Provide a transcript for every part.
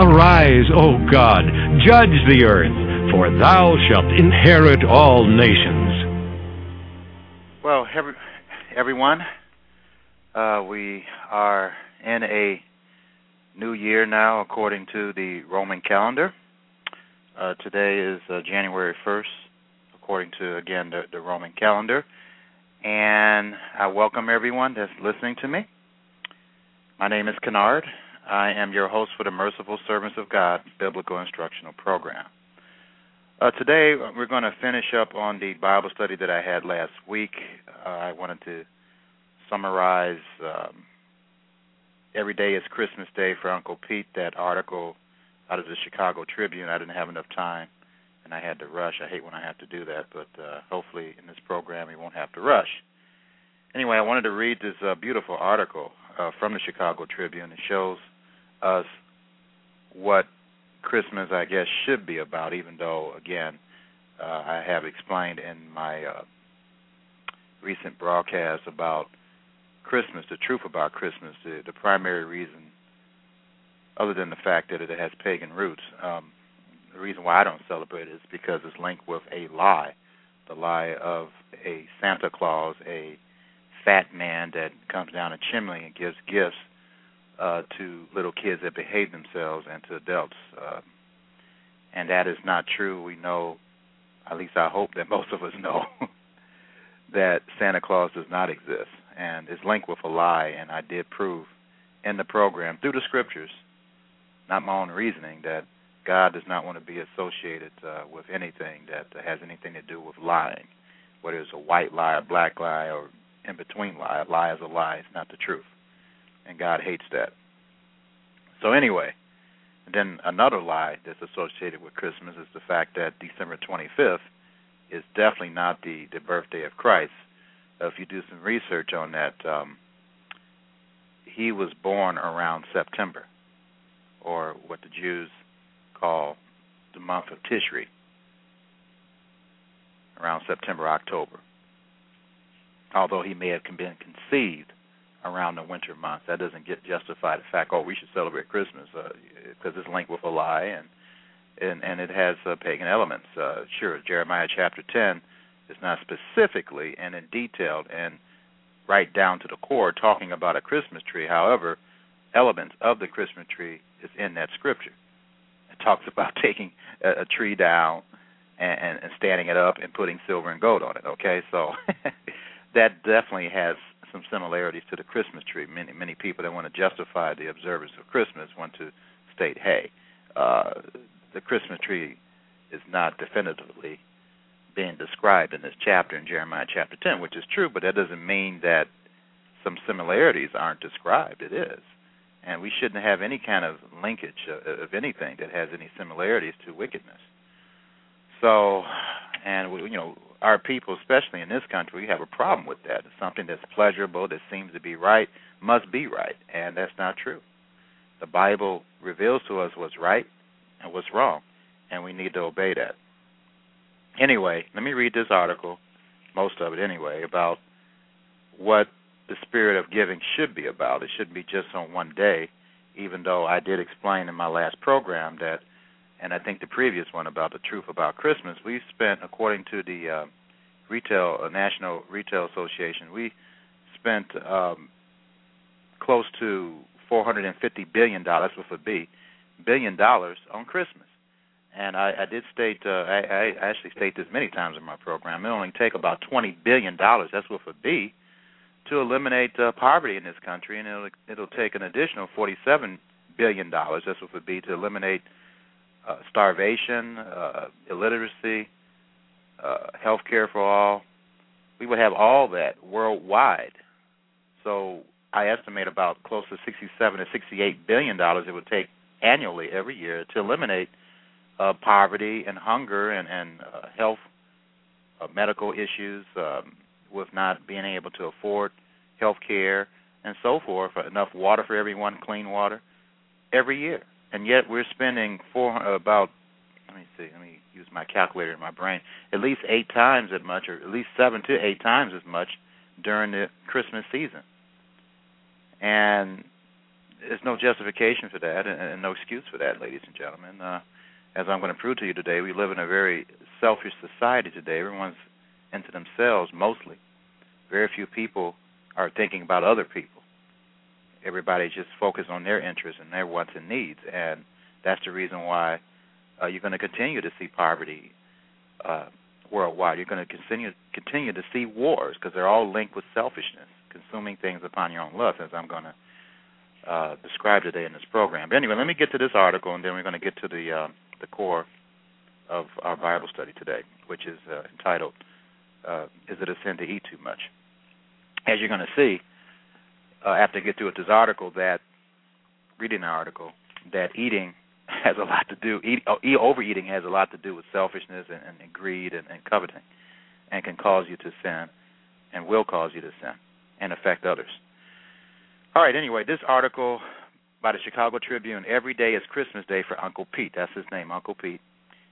Arise, O God, judge the earth, for thou shalt inherit all nations. Well, every, everyone, uh, we are in a new year now according to the Roman calendar. Uh, today is uh, January 1st, according to, again, the, the Roman calendar. And I welcome everyone that's listening to me. My name is Kennard. I am your host for the Merciful Servants of God Biblical Instructional Program. Uh, today, we're going to finish up on the Bible study that I had last week. Uh, I wanted to summarize um, Every Day is Christmas Day for Uncle Pete, that article out of the Chicago Tribune. I didn't have enough time, and I had to rush. I hate when I have to do that, but uh, hopefully in this program, we won't have to rush. Anyway, I wanted to read this uh, beautiful article uh, from the Chicago Tribune. It shows us what Christmas, I guess, should be about, even though, again, uh, I have explained in my uh, recent broadcast about Christmas, the truth about Christmas, the, the primary reason, other than the fact that it has pagan roots, um, the reason why I don't celebrate it is because it's linked with a lie, the lie of a Santa Claus, a fat man that comes down a chimney and gives gifts uh, to little kids that behave themselves and to adults. Uh, and that is not true. We know, at least I hope that most of us know, that Santa Claus does not exist and is linked with a lie. And I did prove in the program through the scriptures, not my own reasoning, that God does not want to be associated uh, with anything that has anything to do with lying, whether it's a white lie, a black lie, or in between lie. A lie is a lie; it's not the truth and God hates that. So anyway, then another lie that's associated with Christmas is the fact that December 25th is definitely not the the birthday of Christ. If you do some research on that, um, he was born around September, or what the Jews call the month of Tishri, around September October. Although he may have been conceived around the winter months. That doesn't get justify the fact, oh, we should celebrate Christmas because uh, it's linked with a lie and and and it has uh, pagan elements. Uh, sure, Jeremiah chapter ten is not specifically and in detail and right down to the core talking about a Christmas tree. However, elements of the Christmas tree is in that scripture. It talks about taking a, a tree down and, and standing it up and putting silver and gold on it. Okay, so that definitely has some similarities to the Christmas tree. Many many people that want to justify the observance of Christmas want to state, hey, uh, the Christmas tree is not definitively being described in this chapter in Jeremiah chapter 10, which is true, but that doesn't mean that some similarities aren't described. It is. And we shouldn't have any kind of linkage of, of anything that has any similarities to wickedness. So, and we, you know, our people, especially in this country, we have a problem with that. Something that's pleasurable, that seems to be right, must be right, and that's not true. The Bible reveals to us what's right and what's wrong, and we need to obey that. Anyway, let me read this article, most of it anyway, about what the spirit of giving should be about. It shouldn't be just on one day, even though I did explain in my last program that and I think the previous one about the truth about Christmas, we spent, according to the uh, retail uh, National Retail Association, we spent um, close to 450 billion dollars with a B, billion dollars on Christmas, and I, I did state, uh, I, I actually state this many times in my program. It only take about twenty billion dollars. That's with a B to eliminate uh, poverty in this country, and it'll it'll take an additional forty-seven billion dollars. That's what would be to eliminate starvation, uh, illiteracy, uh, health care for all. We would have all that worldwide. So I estimate about close to sixty-seven to sixty-eight billion dollars it would take annually every year to eliminate uh, poverty and hunger and, and uh, health, uh, medical issues. Um, with not being able to afford health care and so forth, enough water for everyone, clean water, every year. And yet we're spending four about let me see, let me use my calculator in my brain, at least eight times as much or at least seven to eight times as much during the Christmas season. And there's no justification for that and, and no excuse for that, ladies and gentlemen. Uh, as I'm going to prove to you today, we live in a very selfish society today. Everyone's into themselves mostly. Very few people are thinking about other people. Everybody's just focused on their interests and their wants and needs, and that's the reason why uh, you're going to continue to see poverty uh, worldwide. You're going to continue continue to see wars because they're all linked with selfishness, consuming things upon your own lust, as I'm going to uh, describe today in this program. But anyway, let me get to this article, and then we're going to get to the uh, the core of our Bible study today, which is uh, entitled uh, is it a sin to eat too much? As you're going to see uh, after I get through with this article, that reading the article, that eating has a lot to do. Eat, oh, overeating has a lot to do with selfishness and, and, greed and, and coveting, and can cause you to sin, and will cause you to sin, and affect others. All right. Anyway, this article by the Chicago Tribune. Every day is Christmas Day for Uncle Pete. That's his name, Uncle Pete.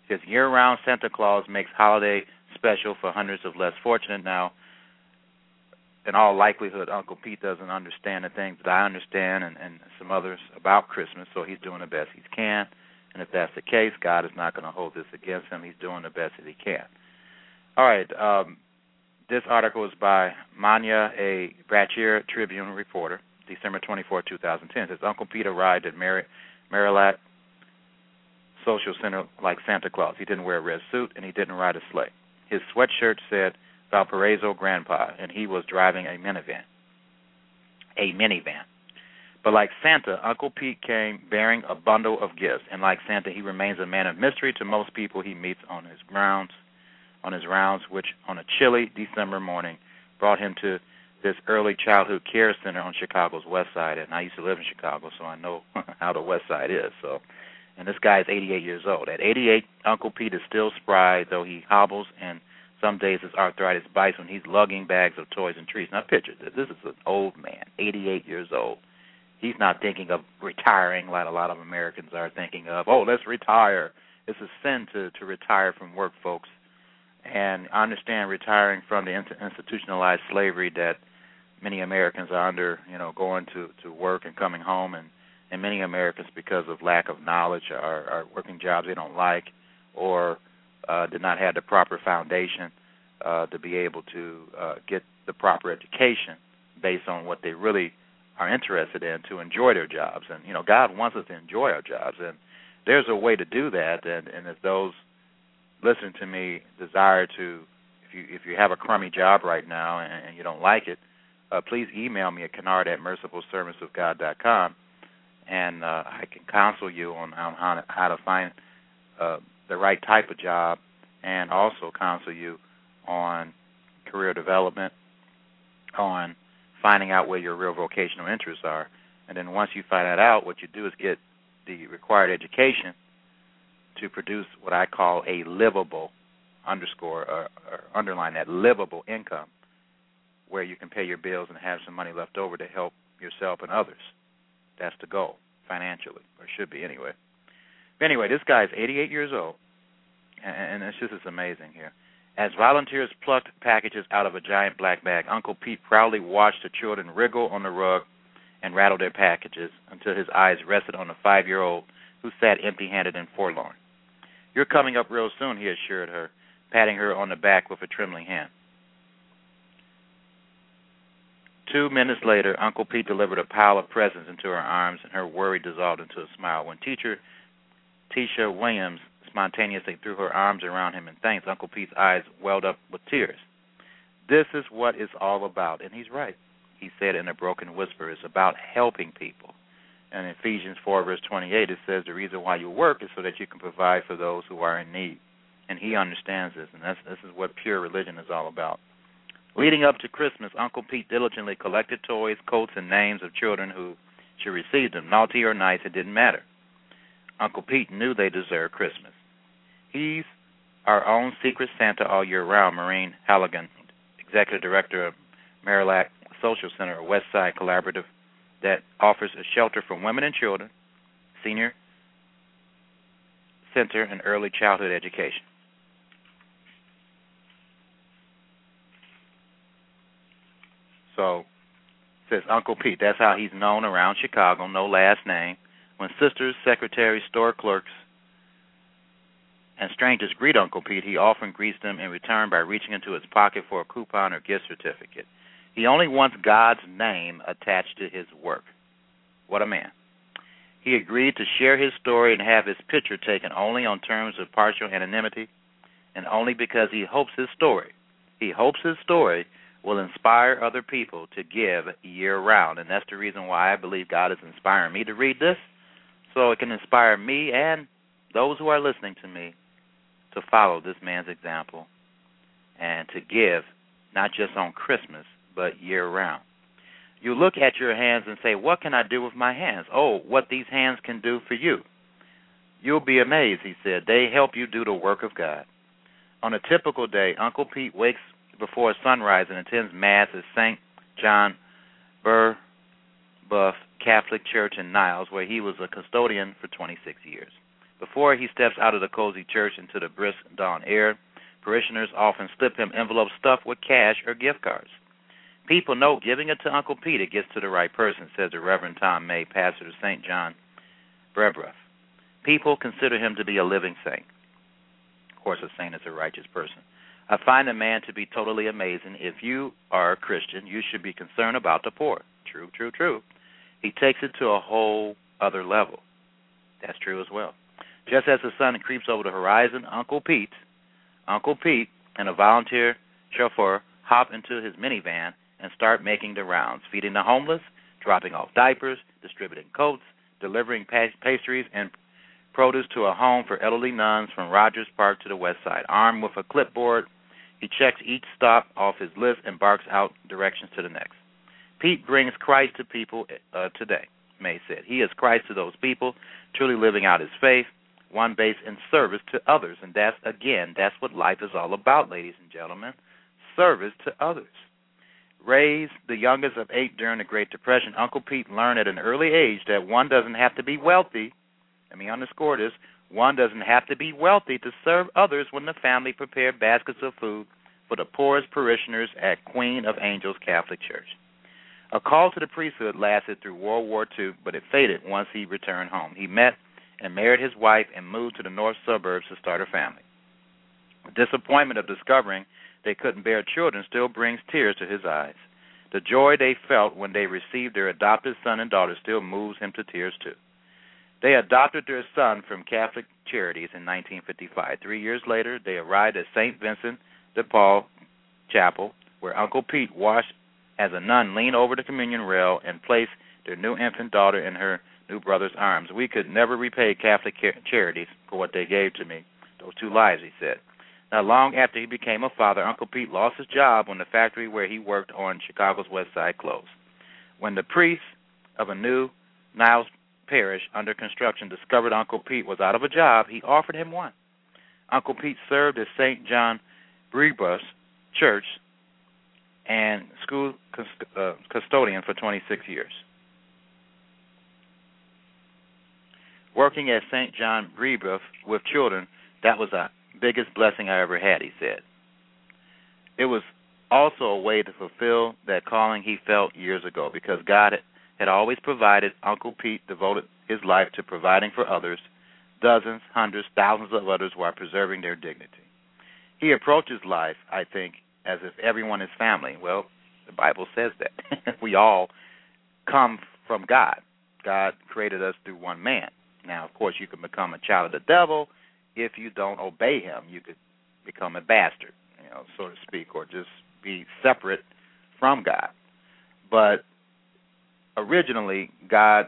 It says year-round Santa Claus makes holiday special for hundreds of less fortunate. Now, in all likelihood, Uncle Pete doesn't understand the things that I understand and, and some others about Christmas, so he's doing the best he can. And if that's the case, God is not going to hold this against him. He's doing the best that he can. All right. Um, this article is by Manya, a Brachear Tribune reporter, December 24, 2010. It says Uncle Pete arrived at Mar- Marillac Social Center like Santa Claus. He didn't wear a red suit and he didn't ride a sleigh. His sweatshirt said Valparaiso Grandpa, and he was driving a minivan. A minivan. But like Santa, Uncle Pete came bearing a bundle of gifts, and like Santa, he remains a man of mystery to most people he meets on his grounds, on his rounds, which on a chilly December morning brought him to this early childhood care center on Chicago's west side. And I used to live in Chicago, so I know how the west side is. So, and this guy is 88 years old. At 88, Uncle Pete is still spry, though he hobbles and some days his arthritis bites when he's lugging bags of toys and treats. Now picture this. This is an old man, 88 years old. He's not thinking of retiring like a lot of Americans are thinking of. Oh, let's retire. It's a sin to to retire from work, folks. And I understand retiring from the institutionalized slavery that many Americans are under, you know, going to to work and coming home, and and many Americans, because of lack of knowledge, are are working jobs they don't like, or uh, did not have the proper foundation uh, to be able to uh, get the proper education based on what they really are interested in to enjoy their jobs. And you know, God wants us to enjoy our jobs, and there's a way to do that. And, and if those listening to me desire to, if you if you have a crummy job right now and, and you don't like it, uh, please email me at kennard at mercifulservantsofgod.com, and uh, I can counsel you on, on how to, how to find uh, the right type of job, and also counsel you on career development, on finding out where your real vocational interests are. And then once you find that out, what you do is get the required education to produce what I call a livable underscore or, or underline that livable income where you can pay your bills and have some money left over to help yourself and others. That's the goal financially, or should be anyway. Anyway, this guy is 88 years old, and it's just it's amazing here. As volunteers plucked packages out of a giant black bag, Uncle Pete proudly watched the children wriggle on the rug and rattle their packages until his eyes rested on the five-year-old who sat empty-handed and forlorn. You're coming up real soon, he assured her, patting her on the back with a trembling hand. Two minutes later, Uncle Pete delivered a pile of presents into her arms, and her worry dissolved into a smile. When teacher Tisha Williams spontaneously threw her arms around him in thanks, Uncle Pete's eyes welled up with tears. This is what it's all about. And he's right. He said in a broken whisper, it's about helping people. And in Ephesians 4, verse 28, it says the reason why you work is so that you can provide for those who are in need. And he understands this, and that's, this is what pure religion is all about. Leading up to Christmas, Uncle Pete diligently collected toys, coats, and names of children who should receive them. Naughty or nice, it didn't matter. Uncle Pete knew they deserved Christmas. He's our own secret Santa all year round, Maureen Halligan, Executive Director of Marillac Social Center, a West Side collaborative that offers a shelter for women and children, senior center, and early childhood education. So, says Uncle Pete. That's how he's known around Chicago. No last name. When sisters, secretaries, store clerks, and strangers greet Uncle Pete, he often greets them in return by reaching into his pocket for a coupon or gift certificate. He only wants God's name attached to his work. What a man. He agreed to share his story and have his picture taken only on terms of partial anonymity and only because he hopes his story, he hopes his story will inspire other people to give year round. And that's the reason why I believe God is inspiring me to read this so it can inspire me and those who are listening to me to follow this man's example and to give not just on Christmas but year round. You look at your hands and say, What can I do with my hands? Oh, what these hands can do for you. You'll be amazed, he said. They help you do the work of God. On a typical day, Uncle Pete wakes before sunrise and attends Mass at St. John Brebeuf Catholic Church in Niles, where he was a custodian for 26 years. Before he steps out of the cozy church into the brisk dawn air, parishioners often slip him envelopes stuffed with cash or gift cards. People know giving it to Uncle Pete it gets to the right person, says the Reverend Tom May, pastor of St. John Brebeuf. People consider him to be a living saint. Of course, a saint is a righteous person. I find a man to be totally amazing. If you are a Christian, you should be concerned about the poor. True, true, true. He takes it to a whole other level. That's true as well. Just as the sun creeps over the horizon, Uncle Pete, Uncle Pete, and a volunteer chauffeur hop into his minivan and start making the rounds, feeding the homeless, dropping off diapers, distributing coats, delivering pastries and produce to a home for elderly nuns from Rogers Park to the west side. Armed with a clipboard, he checks each stop off his list and barks out directions to the next. Pete brings Christ to people uh, today, May said. He is Christ to those people, truly living out his faith, one based in service to others. And that's, again, that's what life is all about, ladies and gentlemen service to others. Raised the youngest of eight during the Great Depression, Uncle Pete learned at an early age that one doesn't have to be wealthy. Let me underscore this. One doesn't have to be wealthy to serve others when the family prepared baskets of food for the poorest parishioners at Queen of Angels Catholic Church. A call to the priesthood lasted through World War II, but it faded once he returned home. He met and married his wife and moved to the north suburbs to start a family. The disappointment of discovering they couldn't bear children still brings tears to his eyes. The joy they felt when they received their adopted son and daughter still moves him to tears too. They adopted their son from Catholic Charities in 1955. Three years later, they arrived at St. Vincent de Paul Chapel, where Uncle Pete watched as a nun leaned over the communion rail and placed their new infant daughter in her new brother's arms. We could never repay Catholic Charities for what they gave to me. Those two lives, he said. Not long after he became a father, Uncle Pete lost his job when the factory where he worked on Chicago's west side closed. When the priest of a new Niles parish under construction discovered Uncle Pete was out of a job, he offered him one. Uncle Pete served as St. John Brebeuf Church and school uh, custodian for 26 years. Working at St. John Brebeuf with children, that was the biggest blessing I ever had, he said. It was also a way to fulfill that calling he felt years ago because God had always provided. Uncle Pete devoted his life to providing for others, dozens, hundreds, thousands of others while preserving their dignity. He approaches life, I think, as if everyone is family. Well, the Bible says that. we all come from God. God created us through one man. Now, of course, you can become a child of the devil if you don't obey him, you could become a bastard, you know, so to speak, or just be separate from God. But originally, God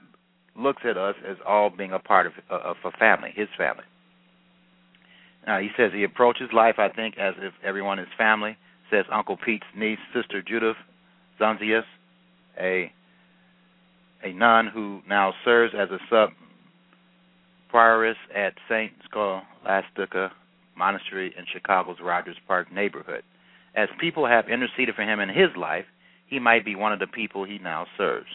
looks at us as all being a part of, of a family, His family. Uh, he says he approaches life, I think, as if everyone is family. Says Uncle Pete's niece, Sister Judith Zanzias, a a nun who now serves as a sub prioress at Saint Scholastica Monastery in Chicago's Rogers Park neighborhood. As people have interceded for him in his life, he might be one of the people he now serves.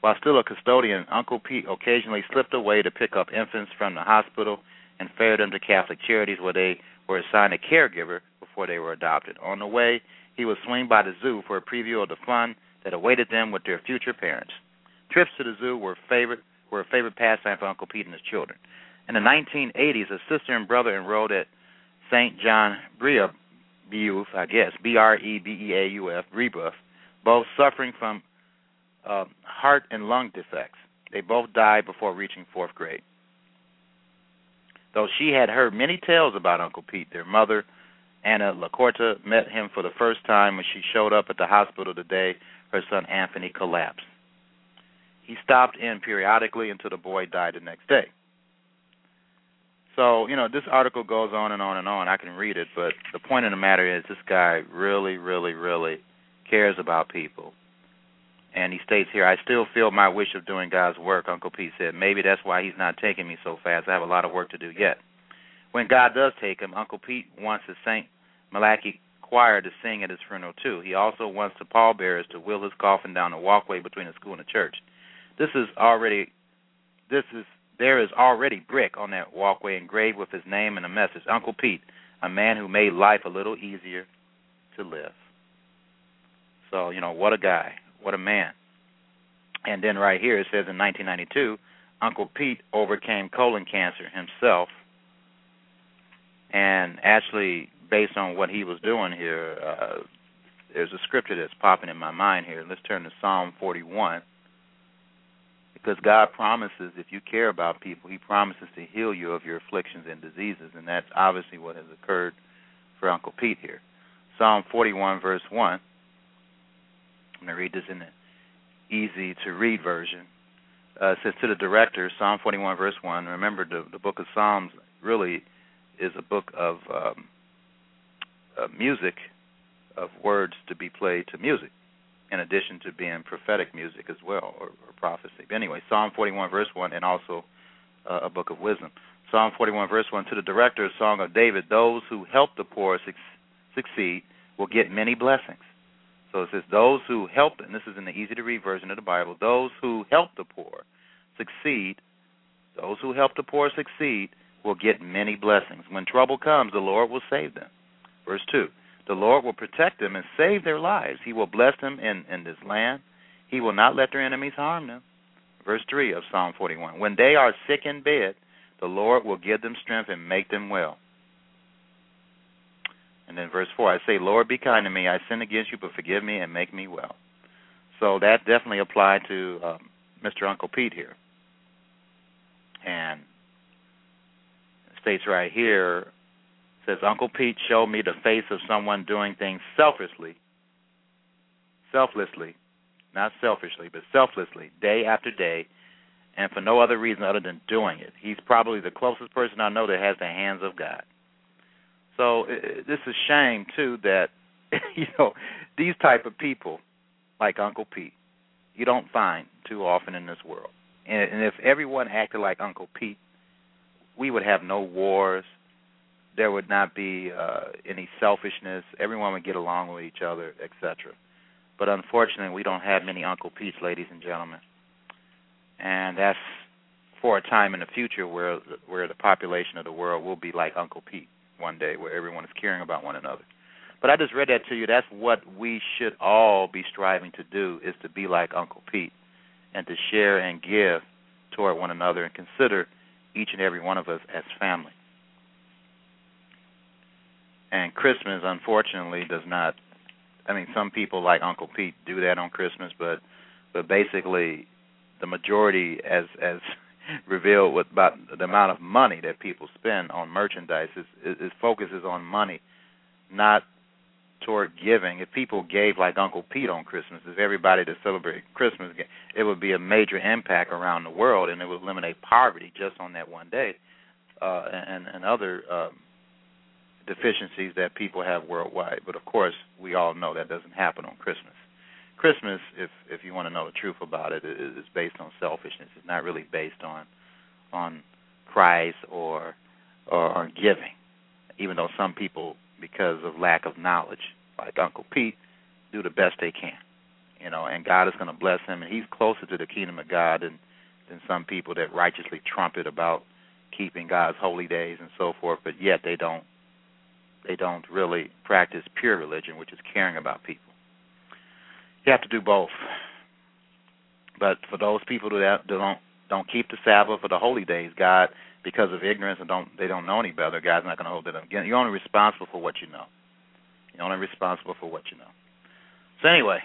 While still a custodian, Uncle Pete occasionally slipped away to pick up infants from the hospital and ferried them to Catholic charities where they were assigned a caregiver before they were adopted. On the way, he would swing by the zoo for a preview of the fun that awaited them with their future parents. Trips to the zoo were favorite were a favorite pastime for Uncle Pete and his children. In the 1980s, a sister and brother enrolled at St. John Brebeuf, I guess, B R E B E A U F, Brebeuf, both suffering from uh, heart and lung defects. They both died before reaching fourth grade. Though she had heard many tales about Uncle Pete, their mother, Anna LaCorta, met him for the first time when she showed up at the hospital the day her son Anthony collapsed. He stopped in periodically until the boy died the next day. So, you know, this article goes on and on and on. I can read it, but the point of the matter is this guy really, really, really cares about people. And he states here, I still feel my wish of doing God's work, Uncle Pete said. Maybe that's why he's not taking me so fast. I have a lot of work to do yet. When God does take him, Uncle Pete wants the St. Malachy choir to sing at his funeral, too. He also wants the pallbearers to wheel his coffin down the walkway between the school and the church. This is already this is there is already brick on that walkway engraved with his name and a message. Uncle Pete, a man who made life a little easier to live. So, you know, what a guy. What a man. And then right here it says in 1992, Uncle Pete overcame colon cancer himself. And actually, based on what he was doing here, uh, there's a scripture that's popping in my mind here. Let's turn to Psalm 41 because God promises if you care about people, He promises to heal you of your afflictions and diseases, and that's obviously what has occurred for Uncle Pete here. Psalm 41, verse 1. I'm going to read this in the easy to read version. Uh, says to the director, Psalm 41, verse 1. Remember, the, the book of Psalms really is a book of um, uh, music, of words to be played to music in addition to being prophetic music as well, or, or prophecy. But anyway, Psalm 41, verse 1, and also uh, a book of wisdom. Psalm 41, verse 1 To the director, Song of David, those who help the poor su- succeed will get many blessings. So it says, Those who help, and this is in the easy to read version of the Bible, those who help the poor succeed, those who help the poor succeed will get many blessings. When trouble comes, the Lord will save them. Verse 2 the Lord will protect them and save their lives. He will bless them in, in this land. He will not let their enemies harm them. Verse 3 of Psalm 41. When they are sick in bed, the Lord will give them strength and make them well. And then verse 4 I say, Lord, be kind to me. I sin against you, but forgive me and make me well. So that definitely applied to um, Mr. Uncle Pete here. And states right here says Uncle Pete showed me the face of someone doing things selflessly, selflessly, not selfishly, but selflessly, day after day, and for no other reason other than doing it. He's probably the closest person I know that has the hands of God. So this is shame too that you know these type of people like Uncle Pete you don't find too often in this world. And if everyone acted like Uncle Pete, we would have no wars, there would not be uh, any selfishness. Everyone would get along with each other, etc. But unfortunately, we don't have many Uncle Pete's, ladies and gentlemen, and that's for a time in the future where where the population of the world will be like Uncle Pete one day, where everyone is caring about one another. But I just read that to you. That's what we should all be striving to do: is to be like Uncle Pete, and to share and give toward one another, and consider each and every one of us as family and Christmas unfortunately does not I mean some people like Uncle Pete do that on Christmas but but basically the majority as as revealed what about the amount of money that people spend on merchandise. Focus is on money, not toward giving. If people gave like Uncle Pete on Christmas, if everybody to celebrate Christmas, it would be a major impact around the world, and it would eliminate poverty just on that one day, uh, and and other um, deficiencies that people have worldwide. But of course, we all know that doesn't happen on Christmas. Christmas, if if you want to know the truth about it, is based on selfishness. It's not really based on on Christ or or, or giving. Even though some people, because of lack of knowledge, like Uncle Pete, do the best they can, you know, and God is going to bless him, and he's closer to the kingdom of God than than some people that righteously trumpet about keeping God's holy days and so forth, but yet they don't they don't really practice pure religion, which is caring about people. You have to do both. But for those people that don't don't keep the Sabbath or the holy days, God, because of ignorance and don't they don't know any better, God's not going to hold it up. Again, you're only responsible for what you know. You're only responsible for what you know. So anyway,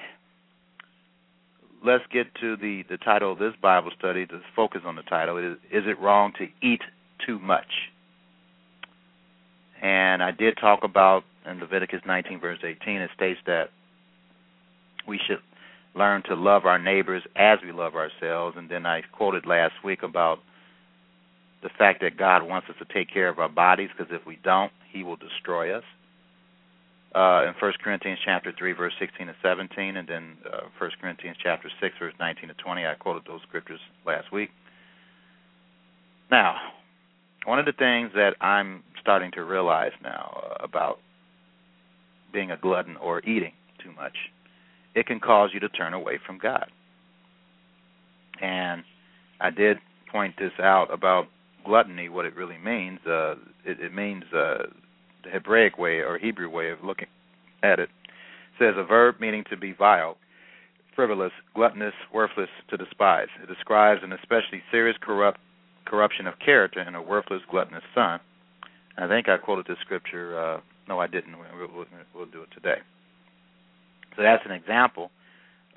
let's get to the the title of this Bible study. To focus on the title is Is it wrong to eat too much? And I did talk about in Leviticus 19 verse 18. It states that we should learn to love our neighbors as we love ourselves. And then I quoted last week about the fact that God wants us to take care of our bodies because if we don't, He will destroy us. Uh, in 1 Corinthians chapter 3, verse 16 to 17, and then uh, 1 Corinthians chapter 6, verse 19 to 20. I quoted those scriptures last week. Now, one of the things that I'm starting to realize now uh, about being a glutton or eating too much it can cause you to turn away from God. And I did point this out about gluttony, what it really means. Uh, it, it means uh, the Hebraic way or Hebrew way of looking at it. it says a verb meaning to be vile, frivolous, gluttonous, worthless, to despise. It describes an especially serious corrupt corruption of character in a worthless, gluttonous son. I think I quoted this scripture. Uh, no, I didn't. We'll, we'll, we'll do it today. So that's an example.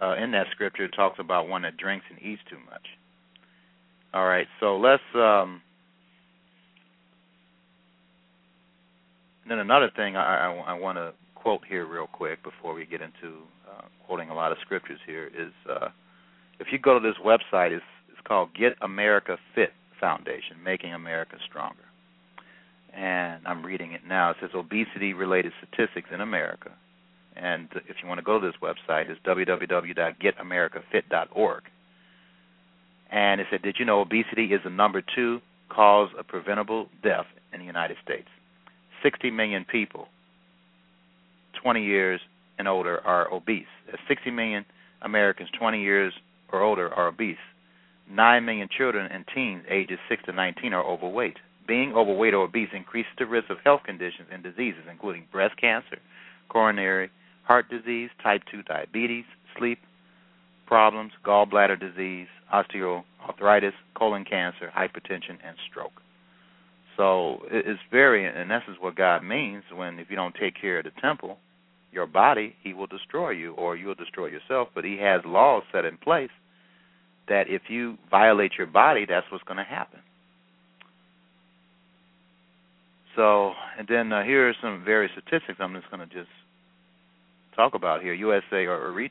Uh, in that scripture, it talks about one that drinks and eats too much. All right, so let's. Um, then another thing I, I, I want to quote here real quick before we get into uh, quoting a lot of scriptures here is uh, if you go to this website, it's, it's called Get America Fit Foundation, Making America Stronger. And I'm reading it now. It says obesity related statistics in America and if you want to go to this website, it's www.getamericafit.org. And it said, Did you know obesity is the number two cause of preventable death in the United States? 60 million people 20 years and older are obese. 60 million Americans 20 years or older are obese. 9 million children and teens ages 6 to 19 are overweight. Being overweight or obese increases the risk of health conditions and diseases, including breast cancer, coronary, heart disease, type 2 diabetes, sleep problems, gallbladder disease, osteoarthritis, colon cancer, hypertension, and stroke. So it's very, and is what God means when if you don't take care of the temple, your body, He will destroy you, or you will destroy yourself. But He has laws set in place that if you violate your body, that's what's going to happen. So, and then uh, here are some various statistics. I'm just going to just talk about here, USA, or, or.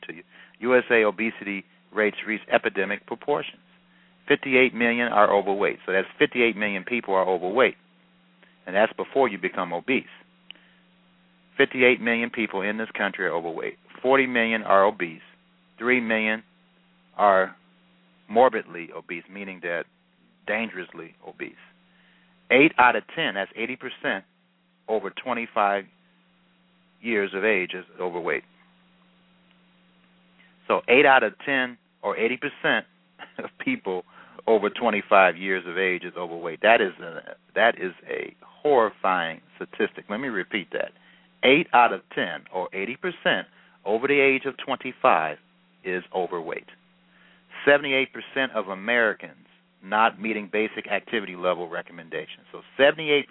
USA obesity rates reach epidemic proportions. 58 million are overweight. So that's 58 million people are overweight. And that's before you become obese. 58 million people in this country are overweight. 40 million are obese. 3 million are morbidly obese, meaning that dangerously obese. 8 out of 10, that's 80%, over 25 years of age is overweight. So 8 out of 10 or 80% of people over 25 years of age is overweight. That is a, that is a horrifying statistic. Let me repeat that. 8 out of 10 or 80% over the age of 25 is overweight. 78% of Americans not meeting basic activity level recommendations. So 78%,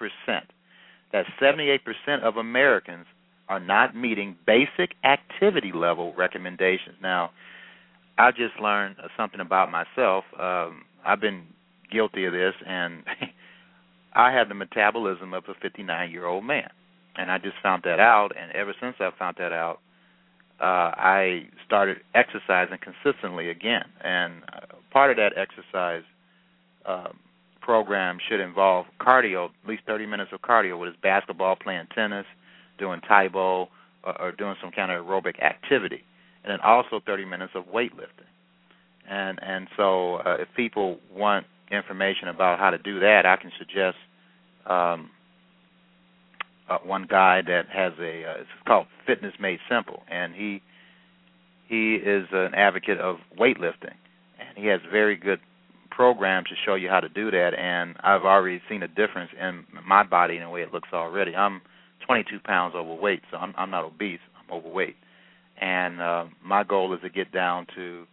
that's 78% of Americans are not meeting basic activity level recommendations. Now, I just learned something about myself. Um, I've been guilty of this, and I have the metabolism of a 59 year old man, and I just found that out. And ever since I found that out, uh, I started exercising consistently again. And uh, part of that exercise um, program should involve cardio, at least 30 minutes of cardio, whether it's basketball, playing tennis, doing Tae Bo, or, or doing some kind of aerobic activity, and then also 30 minutes of weightlifting. And and so, uh, if people want information about how to do that, I can suggest um, uh, one guy that has a uh, it's called Fitness Made Simple, and he he is an advocate of weightlifting, and he has very good programs to show you how to do that. And I've already seen a difference in my body and the way it looks already. I'm 22 pounds overweight, so I'm, I'm not obese. I'm overweight, and uh, my goal is to get down to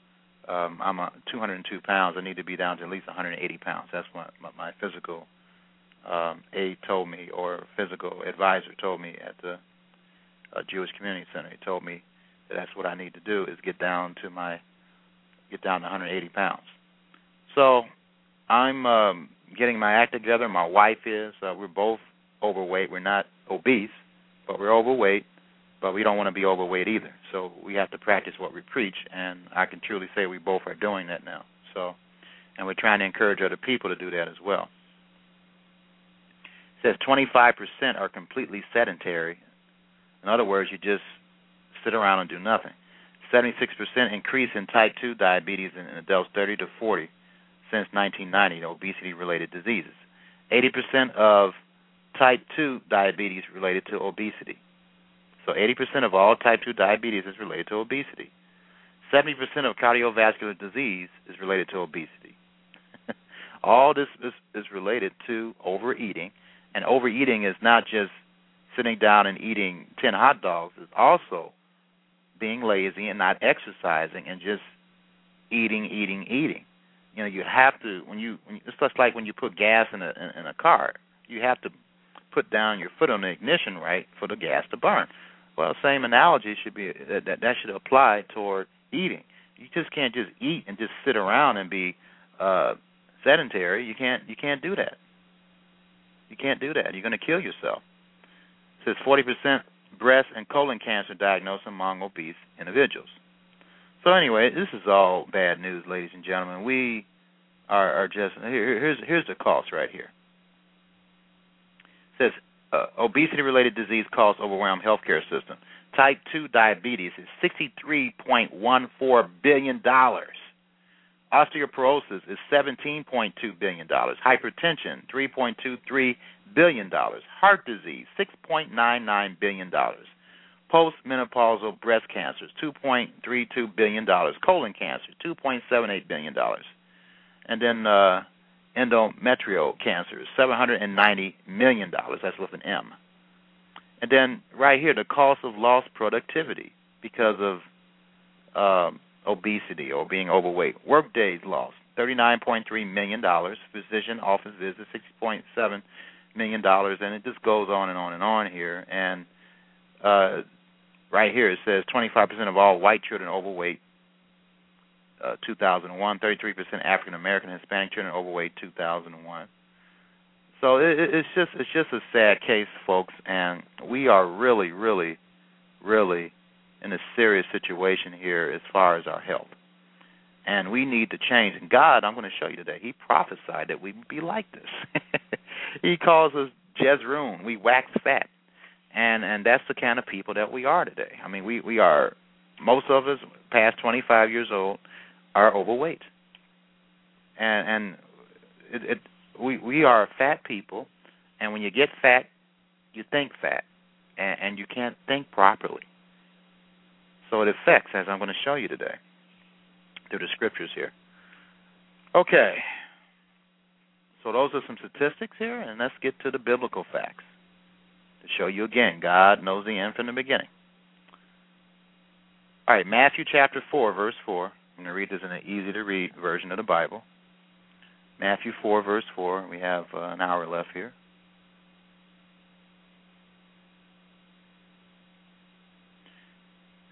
um, I'm a 202 pounds. I need to be down to at least 180 pounds. That's what my, my physical um, aide told me, or physical advisor told me at the uh, Jewish Community Center. He told me that that's what I need to do is get down to my get down to 180 pounds. So I'm um, getting my act together. My wife is. Uh, we're both overweight. We're not obese, but we're overweight. But we don't want to be overweight either. So we have to practice what we preach, and I can truly say we both are doing that now. So, and we're trying to encourage other people to do that as well. It says 25% are completely sedentary. In other words, you just sit around and do nothing. 76% increase in type 2 diabetes in adults 30 to 40 since 1990, obesity related diseases. 80% of type 2 diabetes related to obesity. So 80% of all type 2 diabetes is related to obesity. 70% of cardiovascular disease is related to obesity. all this is, is related to overeating, and overeating is not just sitting down and eating 10 hot dogs, it's also being lazy and not exercising and just eating, eating, eating. You know, you have to when you, when you it's just like when you put gas in a in, in a car. You have to put down your foot on the ignition right for the gas to burn. Well, same analogy should be that that should apply toward eating. You just can't just eat and just sit around and be uh sedentary. You can't you can't do that. You can't do that. You're going to kill yourself. It says 40% breast and colon cancer diagnosed among obese individuals. So anyway, this is all bad news, ladies and gentlemen. We are, are just here, here's here's the cost right here. It says uh, obesity-related disease costs overwhelm healthcare system. Type 2 diabetes is $63.14 billion. Osteoporosis is $17.2 billion. Hypertension, $3.23 billion. Heart disease, $6.99 billion. Postmenopausal breast cancer, $2.32 billion. Colon cancer, $2.78 billion. And then uh, endometrial cancer, $790 million. That's with an M. And then right here, the cost of lost productivity because of um, obesity or being overweight. Work days lost, $39.3 million. Physician office visits, $6.7 million. And it just goes on and on and on here. And uh, right here it says 25% of all white children overweight uh, 2001, 33% African American Hispanic children overweight 2001. So it, it's just it's just a sad case, folks, and we are really, really, really in a serious situation here as far as our health. And we need to change. And God, I'm going to show you today, He prophesied that we would be like this. he calls us Jeshurun. We wax fat. And and that's the kind of people that we are today. I mean, we we are most of us past 25 years old are overweight. And and it, it we we are fat people, and when you get fat, you think fat, and, and you can't think properly. So it affects, as I'm going to show you today, through the scriptures here. Okay. So those are some statistics here, and let's get to the biblical facts show you again God knows the end from the beginning. All right, Matthew chapter 4, verse 4. I'm going to read this in an easy to read version of the Bible. Matthew 4, verse 4. We have uh, an hour left here.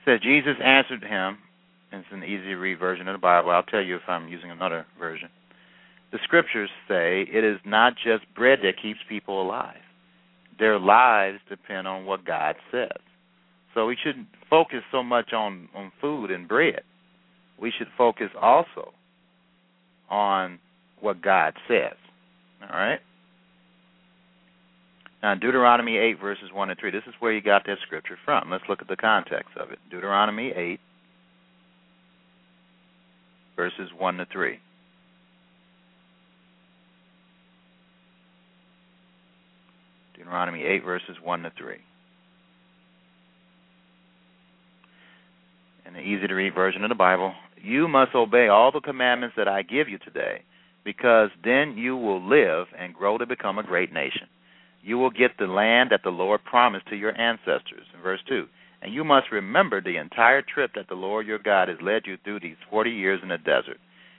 It says, Jesus answered him, and it's an easy to read version of the Bible. I'll tell you if I'm using another version. the scriptures say it is not just bread that keeps people alive. Their lives depend on what God says. So we shouldn't focus so much on, on food and bread. We should focus also on what God says. All right? Now, Deuteronomy 8, verses 1 and 3, this is where you got that scripture from. Let's look at the context of it. Deuteronomy 8, verses 1 to 3. Deuteronomy 8, verses 1 to 3. In the easy to read version of the Bible, you must obey all the commandments that I give you today, because then you will live and grow to become a great nation. You will get the land that the Lord promised to your ancestors. In verse 2, and you must remember the entire trip that the Lord your God has led you through these 40 years in the desert.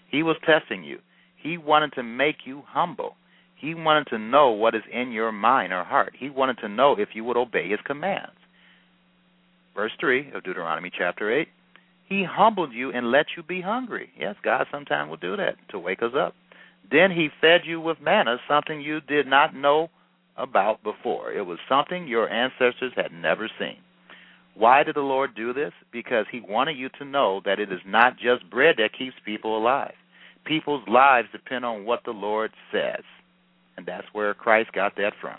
He was testing you. He wanted to make you humble. He wanted to know what is in your mind or heart. He wanted to know if you would obey his commands. Verse 3 of Deuteronomy chapter 8 He humbled you and let you be hungry. Yes, God sometimes will do that to wake us up. Then he fed you with manna, something you did not know about before. It was something your ancestors had never seen. Why did the Lord do this? Because he wanted you to know that it is not just bread that keeps people alive. People's lives depend on what the Lord says. And that's where Christ got that from.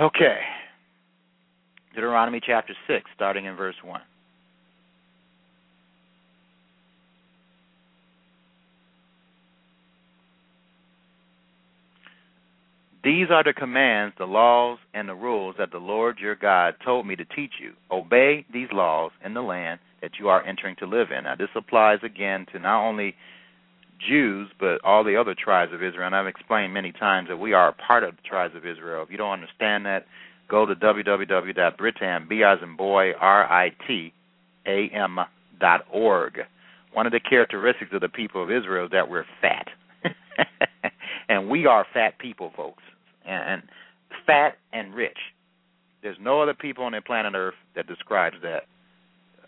Okay. Deuteronomy chapter 6, starting in verse 1. These are the commands, the laws, and the rules that the Lord your God told me to teach you. Obey these laws in the land that you are entering to live in. Now, this applies again to not only Jews, but all the other tribes of Israel. And I've explained many times that we are a part of the tribes of Israel. If you don't understand that, go to www.britam, B as in boy, R-I-T-A-M dot org. One of the characteristics of the people of Israel is that we're fat. and we are fat people, folks. And, and fat and rich. There's no other people on the planet Earth that describes that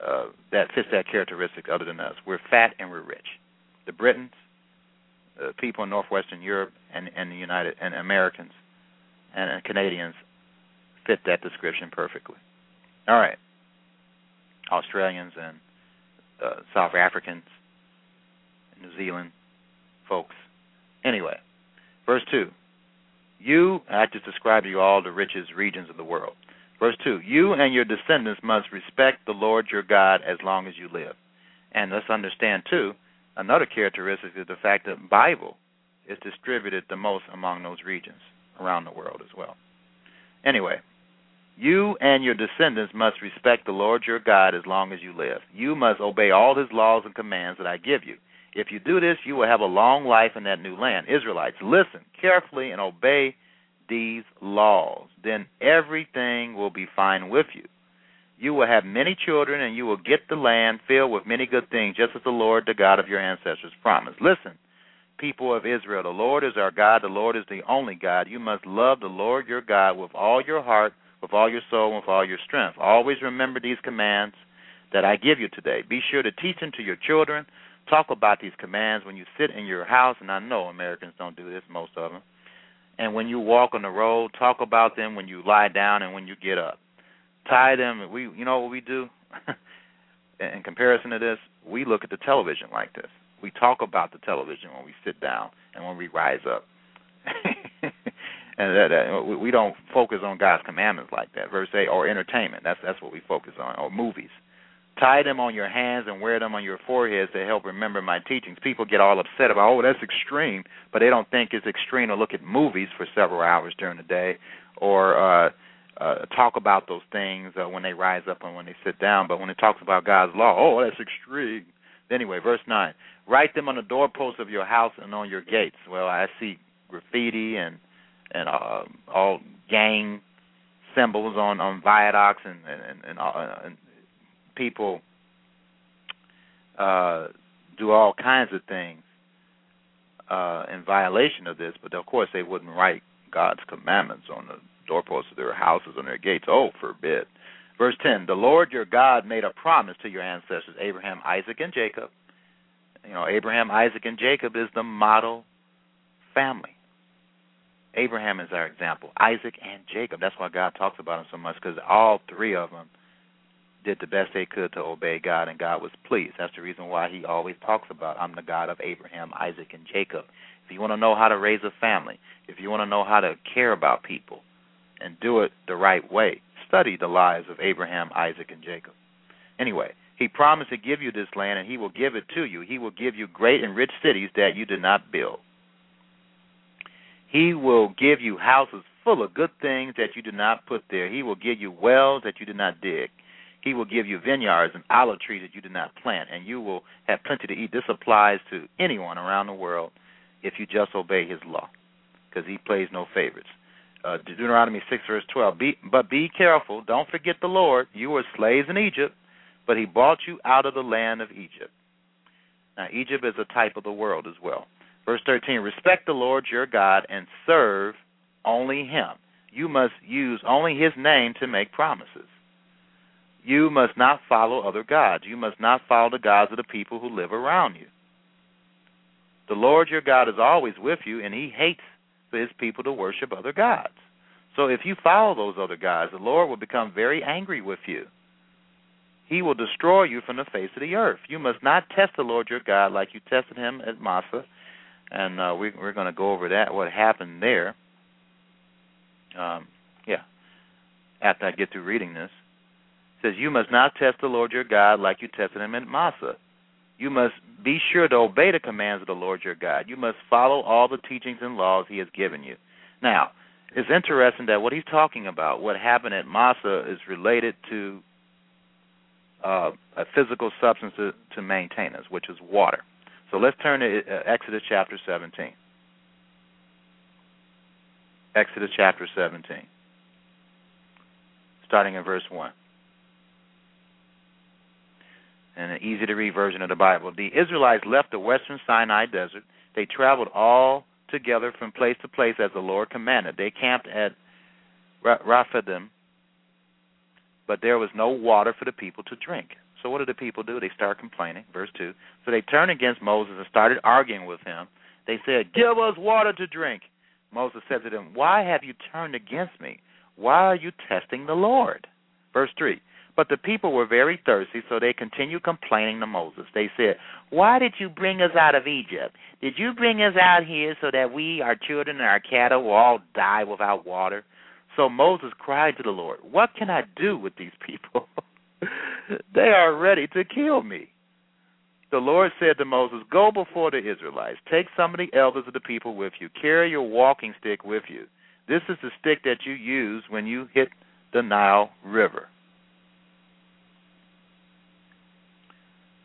uh, that fits that characteristic other than us. We're fat and we're rich the Britons, the people in northwestern Europe, and, and the United and Americans and, Canadians fit that description perfectly. All right, Australians and uh, South Africans, New Zealand folks. Anyway, verse two. You, I just described to you all the richest regions of the world. Verse 2 You and your descendants must respect the Lord your God as long as you live. And let's understand, too, Another characteristic is the fact that Bible is distributed the most among those regions around the world as well. Anyway, you and your descendants must respect the Lord your God as long as you live. You must obey all his laws and commands that I give you. If you do this, you will have a long life in that new land. Israelites, listen carefully and obey these laws. Then everything will be fine with you. You will have many children, and you will get the land filled with many good things, just as the Lord, the God of your ancestors, promised. Listen, people of Israel, the Lord is our God, the Lord is the only God. You must love the Lord your God with all your heart, with all your soul, and with all your strength. Always remember these commands that I give you today. Be sure to teach them to your children. Talk about these commands when you sit in your house, and I know Americans don't do this, most of them. And when you walk on the road, talk about them when you lie down and when you get up tie them. We, you know what we do? in comparison to this, we look at the television like this. We talk about the television when we sit down and when we rise up. and that, that, we don't focus on God's commandments like that. Verse eight, or entertainment. That's that's what we focus on. Or movies. Tie them on your hands and wear them on your foreheads to help remember my teachings. People get all upset about, oh, that's extreme, but they don't think it's extreme to look at movies for several hours during the day, or uh uh, talk about those things uh, when they rise up and when they sit down. But when it talks about God's law, oh, that's extreme. Anyway, verse 9 Write them on the doorposts of your house and on your gates. Well, I see graffiti and and uh, all gang symbols on on viaducts and and and, uh, and people uh, do all kinds of things uh, in violation of this. But of course, they wouldn't write God's commandments on the doorposts of their houses and their gates. Oh, forbid. Verse 10 The Lord your God made a promise to your ancestors, Abraham, Isaac, and Jacob. You know, Abraham, Isaac, and Jacob is the model family. Abraham is our example. Isaac and Jacob. That's why God talks about them so much because all three of them did the best they could to obey God, and God was pleased. That's the reason why He always talks about, "I'm the God of Abraham, Isaac, and Jacob." If you want to know how to raise a family, if you want to know how to care about people, and do it the right way, study the lives of Abraham, Isaac, and Jacob. Anyway, He promised to give you this land, and He will give it to you. He will give you great and rich cities that you did not build. He will give you houses full of good things that you did not put there. He will give you wells that you did not dig. He will give you vineyards and olive trees that you did not plant, and you will have plenty to eat. This applies to anyone around the world if you just obey His law, because He plays no favorites. Uh, Deuteronomy 6, verse 12. Be, but be careful. Don't forget the Lord. You were slaves in Egypt, but He brought you out of the land of Egypt. Now, Egypt is a type of the world as well. Verse 13 Respect the Lord your God and serve only Him. You must use only His name to make promises. You must not follow other gods. You must not follow the gods of the people who live around you. The Lord your God is always with you, and He hates for His people to worship other gods. So if you follow those other gods, the Lord will become very angry with you. He will destroy you from the face of the earth. You must not test the Lord your God like you tested him at Massah and uh, we, we're going to go over that what happened there. Um, yeah, after I get through reading this, it says you must not test the Lord your God like you tested him at Massah. You must be sure to obey the commands of the Lord your God. You must follow all the teachings and laws he has given you. Now, it's interesting that what he's talking about, what happened at Massah, is related to uh, a physical substance to, to maintain us, which is water. So let's turn to uh, Exodus chapter 17. Exodus chapter 17, starting in verse 1. And an easy to read version of the Bible. The Israelites left the western Sinai desert. They traveled all together from place to place as the Lord commanded. They camped at Rephidim, but there was no water for the people to drink. So what did the people do? They start complaining. Verse 2. So they turned against Moses and started arguing with him. They said, Give us water to drink. Moses said to them, Why have you turned against me? Why are you testing the Lord? Verse 3. But the people were very thirsty, so they continued complaining to Moses. They said, Why did you bring us out of Egypt? Did you bring us out here so that we, our children, and our cattle will all die without water? So Moses cried to the Lord, What can I do with these people? they are ready to kill me. The Lord said to Moses, Go before the Israelites. Take some of the elders of the people with you. Carry your walking stick with you. This is the stick that you use when you hit the Nile River.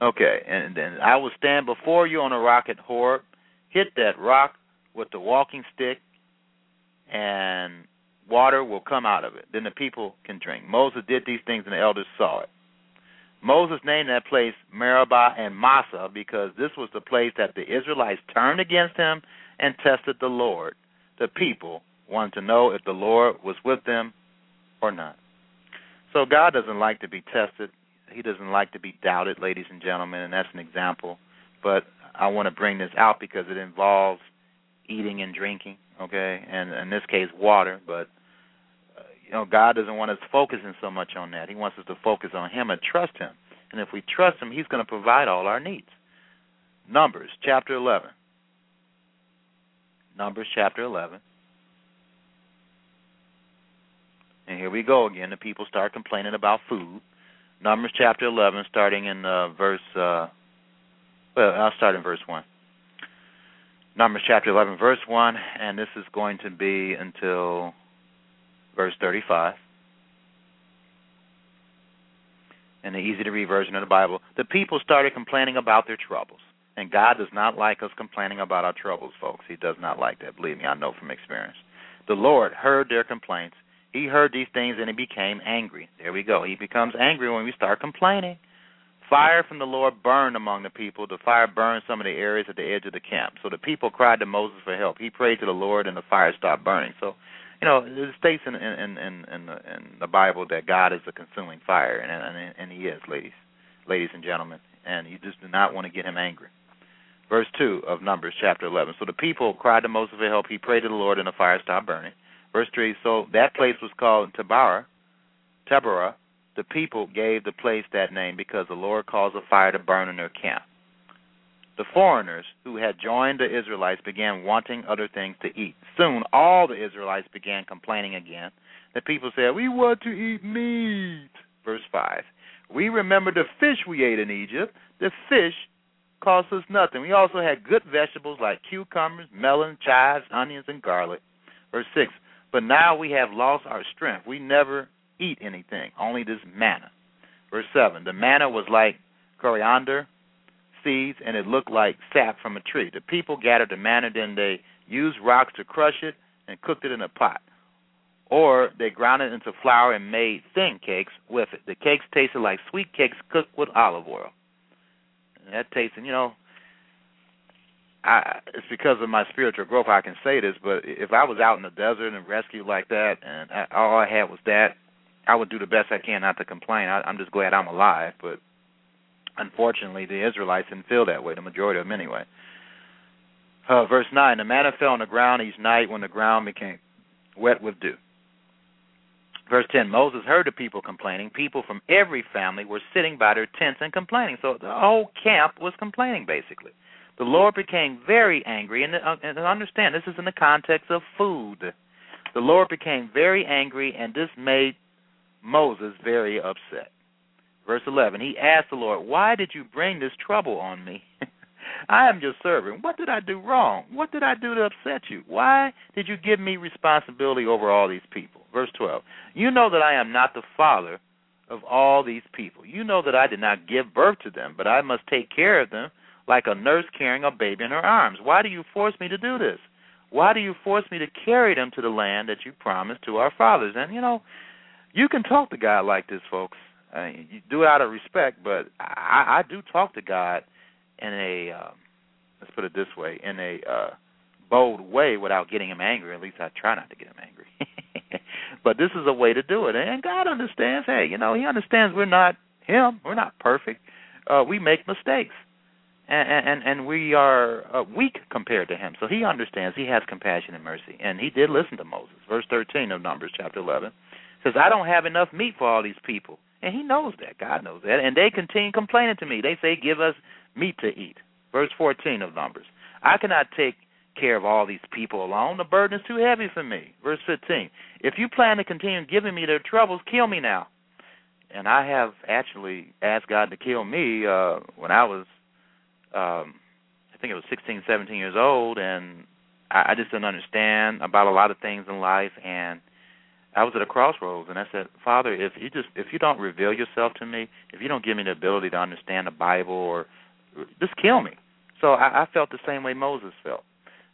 Okay, and then I will stand before you on a rock at Horeb. Hit that rock with the walking stick, and water will come out of it. Then the people can drink. Moses did these things, and the elders saw it. Moses named that place Meribah and Massah because this was the place that the Israelites turned against him and tested the Lord. The people wanted to know if the Lord was with them or not. So God doesn't like to be tested. He doesn't like to be doubted, ladies and gentlemen, and that's an example. But I want to bring this out because it involves eating and drinking, okay, and in this case, water. But uh, you know, God doesn't want us focusing so much on that. He wants us to focus on Him and trust Him. And if we trust Him, He's going to provide all our needs. Numbers chapter 11. Numbers chapter 11. And here we go again. The people start complaining about food. Numbers chapter 11, starting in uh, verse, uh, well, I'll start in verse 1. Numbers chapter 11, verse 1, and this is going to be until verse 35. In the easy to read version of the Bible, the people started complaining about their troubles. And God does not like us complaining about our troubles, folks. He does not like that. Believe me, I know from experience. The Lord heard their complaints. He heard these things and he became angry. There we go. He becomes angry when we start complaining. Fire from the Lord burned among the people. The fire burned some of the areas at the edge of the camp. So the people cried to Moses for help. He prayed to the Lord, and the fire stopped burning. So, you know, it states in in in in the, in the Bible that God is a consuming fire, and, and and He is, ladies, ladies and gentlemen. And you just do not want to get Him angry. verse 2 of Numbers chapter 11. So the people cried to Moses for help. He prayed to the Lord, and the fire stopped burning. Verse 3 So that place was called Taberah. Taberah. The people gave the place that name because the Lord caused a fire to burn in their camp. The foreigners who had joined the Israelites began wanting other things to eat. Soon all the Israelites began complaining again. The people said, We want to eat meat. Verse 5. We remember the fish we ate in Egypt. The fish cost us nothing. We also had good vegetables like cucumbers, melon, chives, onions, and garlic. Verse 6 But now we have lost our strength. We never eat anything, only this manna. Verse 7 The manna was like coriander seeds, and it looked like sap from a tree. The people gathered the manna, then they used rocks to crush it and cooked it in a pot. Or they ground it into flour and made thin cakes with it. The cakes tasted like sweet cakes cooked with olive oil that tastes, and you know, I it's because of my spiritual growth I can say this, but if I was out in the desert and rescued like that, and I, all I had was that, I would do the best I can not to complain. I, I'm just glad I'm alive, but unfortunately, the Israelites didn't feel that way. The majority of them, anyway. Uh, verse nine: The manna fell on the ground each night when the ground became wet with dew. Verse 10 Moses heard the people complaining. People from every family were sitting by their tents and complaining. So the whole camp was complaining, basically. The Lord became very angry. And, uh, and understand, this is in the context of food. The Lord became very angry, and this made Moses very upset. Verse 11 He asked the Lord, Why did you bring this trouble on me? I am your servant. What did I do wrong? What did I do to upset you? Why did you give me responsibility over all these people? Verse 12. You know that I am not the father of all these people. You know that I did not give birth to them, but I must take care of them like a nurse carrying a baby in her arms. Why do you force me to do this? Why do you force me to carry them to the land that you promised to our fathers? And, you know, you can talk to God like this, folks. I mean, you do it out of respect, but I, I do talk to God in a, um, let's put it this way, in a uh, bold way without getting him angry. At least I try not to get him angry. but this is a way to do it, and God understands. Hey, you know, He understands we're not Him. We're not perfect. Uh, we make mistakes, and and, we are uh, weak compared to Him. So He understands. He has compassion and mercy, and He did listen to Moses. Verse thirteen of Numbers chapter eleven says, "I don't have enough meat for all these people." And he knows that. God knows that. And they continue complaining to me. They say, Give us meat to eat. Verse 14 of Numbers. I cannot take care of all these people alone. The burden is too heavy for me. Verse 15. If you plan to continue giving me their troubles, kill me now. And I have actually asked God to kill me uh when I was um I think it was 16, 17 years old and I, I just didn't understand about a lot of things in life and I was at a crossroads and I said, Father, if you just if you don't reveal yourself to me, if you don't give me the ability to understand the Bible or just kill me. So I, I felt the same way Moses felt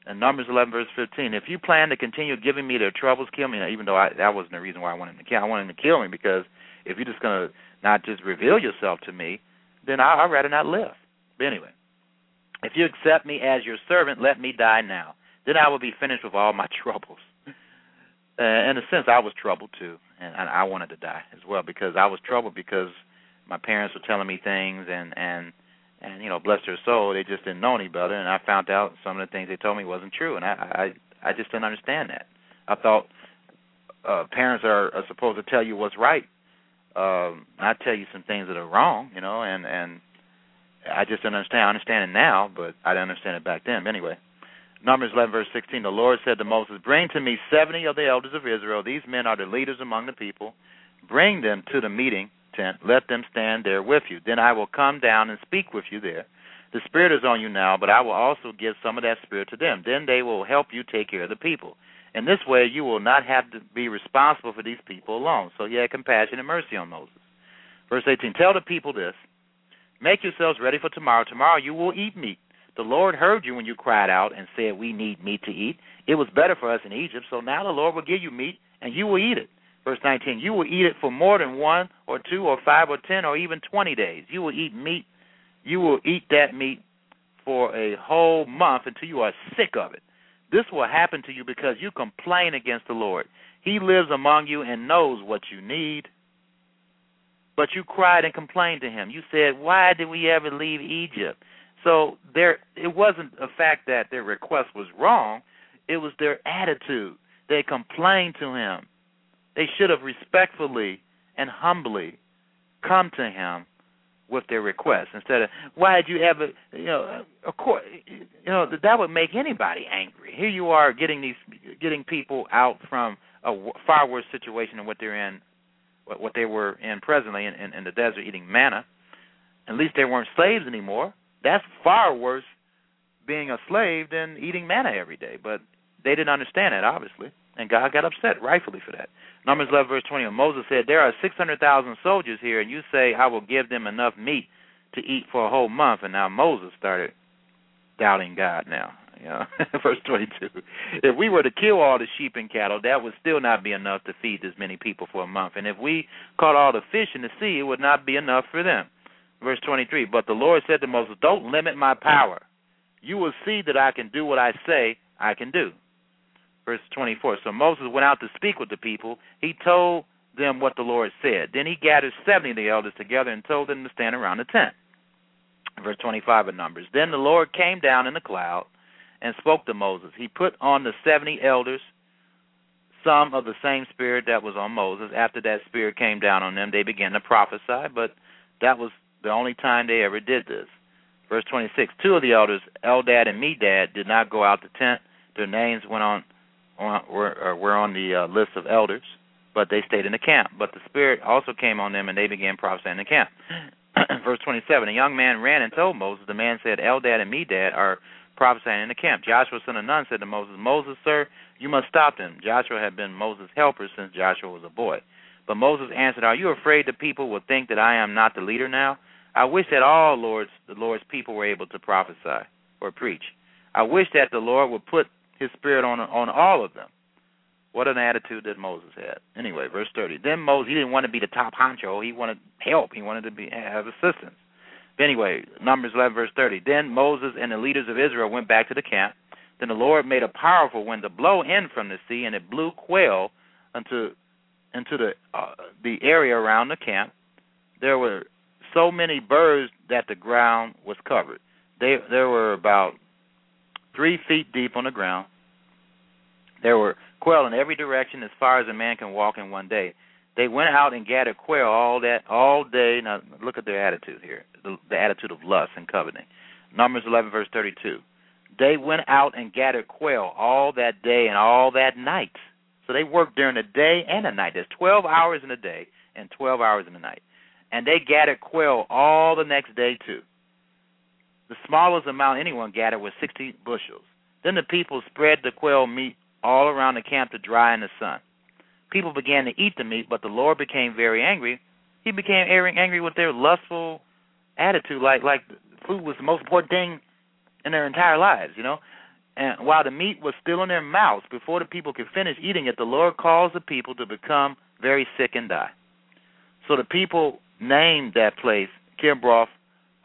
in Numbers 11 verse 15, if you plan to continue giving me their troubles, kill me. Even though I, that wasn't the reason why I wanted to kill. I wanted him to kill me because if you're just going to not just reveal yourself to me, then I, I'd rather not live. But anyway, if you accept me as your servant, let me die now. Then I will be finished with all my troubles. Uh, in a sense, I was troubled too, and, I wanted to die as well because I was troubled because my parents were telling me things and and and you know, bless their soul, they just didn't know any better, and I found out some of the things they told me wasn't true, and I I I just didn't understand that. I thought uh parents are, are supposed to tell you what's right, um, not tell you some things that are wrong, you know, and and I just don't understand. I understand it now, but I didn't understand it back then. Anyway, Numbers 11 verse 16. The Lord said to Moses, "Bring to me seventy of the elders of Israel. These men are the leaders among the people. Bring them to the meeting." tent, let them stand there with you. Then I will come down and speak with you there. The Spirit is on you now, but I will also give some of that Spirit to them. Then they will help you take care of the people. In this way, you will not have to be responsible for these people alone. So he had compassion and mercy on Moses. Verse 18 Tell the people this Make yourselves ready for tomorrow. Tomorrow you will eat meat. The Lord heard you when you cried out and said, We need meat to eat. It was better for us in Egypt, so now the Lord will give you meat, and you will eat it. Verse 19, you will eat it for more than one or two or five or ten or even 20 days. You will eat meat. You will eat that meat for a whole month until you are sick of it. This will happen to you because you complain against the Lord. He lives among you and knows what you need. But you cried and complained to him. You said, Why did we ever leave Egypt? So there, it wasn't a fact that their request was wrong; it was their attitude. They complained to him. They should have respectfully and humbly come to him with their request instead of why did you ever you know of course you know that would make anybody angry here you are getting these getting people out from a far worse situation than what they're in what they were in presently in, in, in the desert eating manna at least they weren't slaves anymore that's far worse being a slave than eating manna every day but they didn't understand that obviously and god got upset rightfully for that Numbers 11, verse 20. Moses said, There are 600,000 soldiers here, and you say, I will give them enough meat to eat for a whole month. And now Moses started doubting God now. Know, verse 22. If we were to kill all the sheep and cattle, that would still not be enough to feed this many people for a month. And if we caught all the fish in the sea, it would not be enough for them. Verse 23. But the Lord said to Moses, Don't limit my power. You will see that I can do what I say I can do verse 24. So Moses went out to speak with the people. He told them what the Lord said. Then he gathered 70 of the elders together and told them to stand around the tent. Verse 25 of Numbers. Then the Lord came down in the cloud and spoke to Moses. He put on the 70 elders some of the same spirit that was on Moses. After that spirit came down on them, they began to prophesy, but that was the only time they ever did this. Verse 26 Two of the elders, Eldad and Medad, did not go out the tent. Their names went on on, were, uh, were on the uh, list of elders, but they stayed in the camp. But the Spirit also came on them, and they began prophesying in the camp. Verse 27 A young man ran and told Moses. The man said, Eldad and Medad are prophesying in the camp. Joshua, son of Nun, said to Moses, Moses, sir, you must stop them. Joshua had been Moses' helper since Joshua was a boy. But Moses answered, Are you afraid the people will think that I am not the leader now? I wish that all Lord's the Lord's people were able to prophesy or preach. I wish that the Lord would put his spirit on on all of them. What an attitude that Moses had. Anyway, verse 30. Then Moses, he didn't want to be the top honcho. He wanted help. He wanted to be have assistance. Anyway, Numbers 11, verse 30. Then Moses and the leaders of Israel went back to the camp. Then the Lord made a powerful wind to blow in from the sea, and it blew quail into into the uh, the area around the camp. There were so many birds that the ground was covered. They there were about three feet deep on the ground. There were quail in every direction as far as a man can walk in one day. They went out and gathered quail all that all day. Now look at their attitude here, the, the attitude of lust and coveting. Numbers 11 verse 32. They went out and gathered quail all that day and all that night. So they worked during the day and the night. There's 12 hours in the day and 12 hours in the night. And they gathered quail all the next day too. The smallest amount anyone gathered was 60 bushels. Then the people spread the quail meat all around the camp to dry in the sun. People began to eat the meat, but the Lord became very angry. He became angry with their lustful attitude, like like food was the most important thing in their entire lives, you know. And while the meat was still in their mouths, before the people could finish eating it, the Lord caused the people to become very sick and die. So the people named that place Kibroth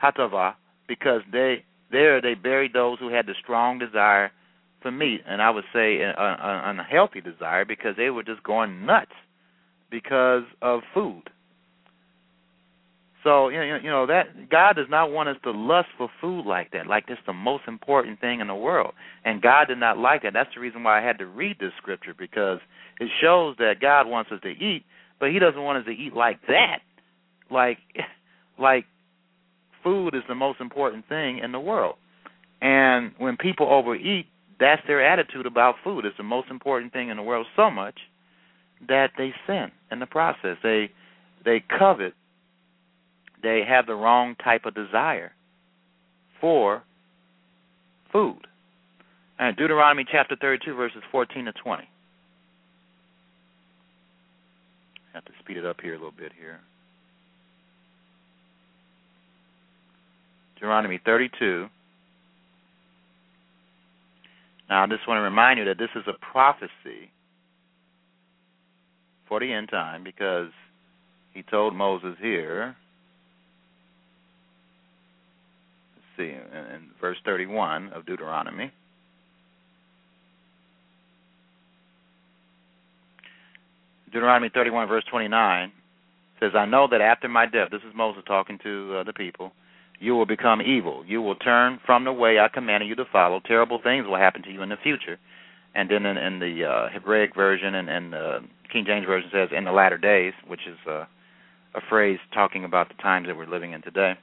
Hattaavah, because they there they buried those who had the strong desire for meat, and I would say an unhealthy desire because they were just going nuts because of food. So you know, you know that God does not want us to lust for food like that, like it's the most important thing in the world. And God did not like that. That's the reason why I had to read this scripture because it shows that God wants us to eat, but He doesn't want us to eat like that, like like food is the most important thing in the world. And when people overeat, that's their attitude about food. It's the most important thing in the world so much that they sin in the process. They they covet. They have the wrong type of desire for food. And Deuteronomy chapter 32 verses 14 to 20. I have to speed it up here a little bit here. Deuteronomy 32. Now, I just want to remind you that this is a prophecy for the end time because he told Moses here, let's see, in, in verse 31 of Deuteronomy. Deuteronomy 31, verse 29 says, I know that after my death, this is Moses talking to uh, the people, you will become evil. You will turn from the way I commanded you to follow. Terrible things will happen to you in the future. And then in, in the uh, Hebraic version and, and uh, King James version says in the latter days, which is uh, a phrase talking about the times that we're living in today.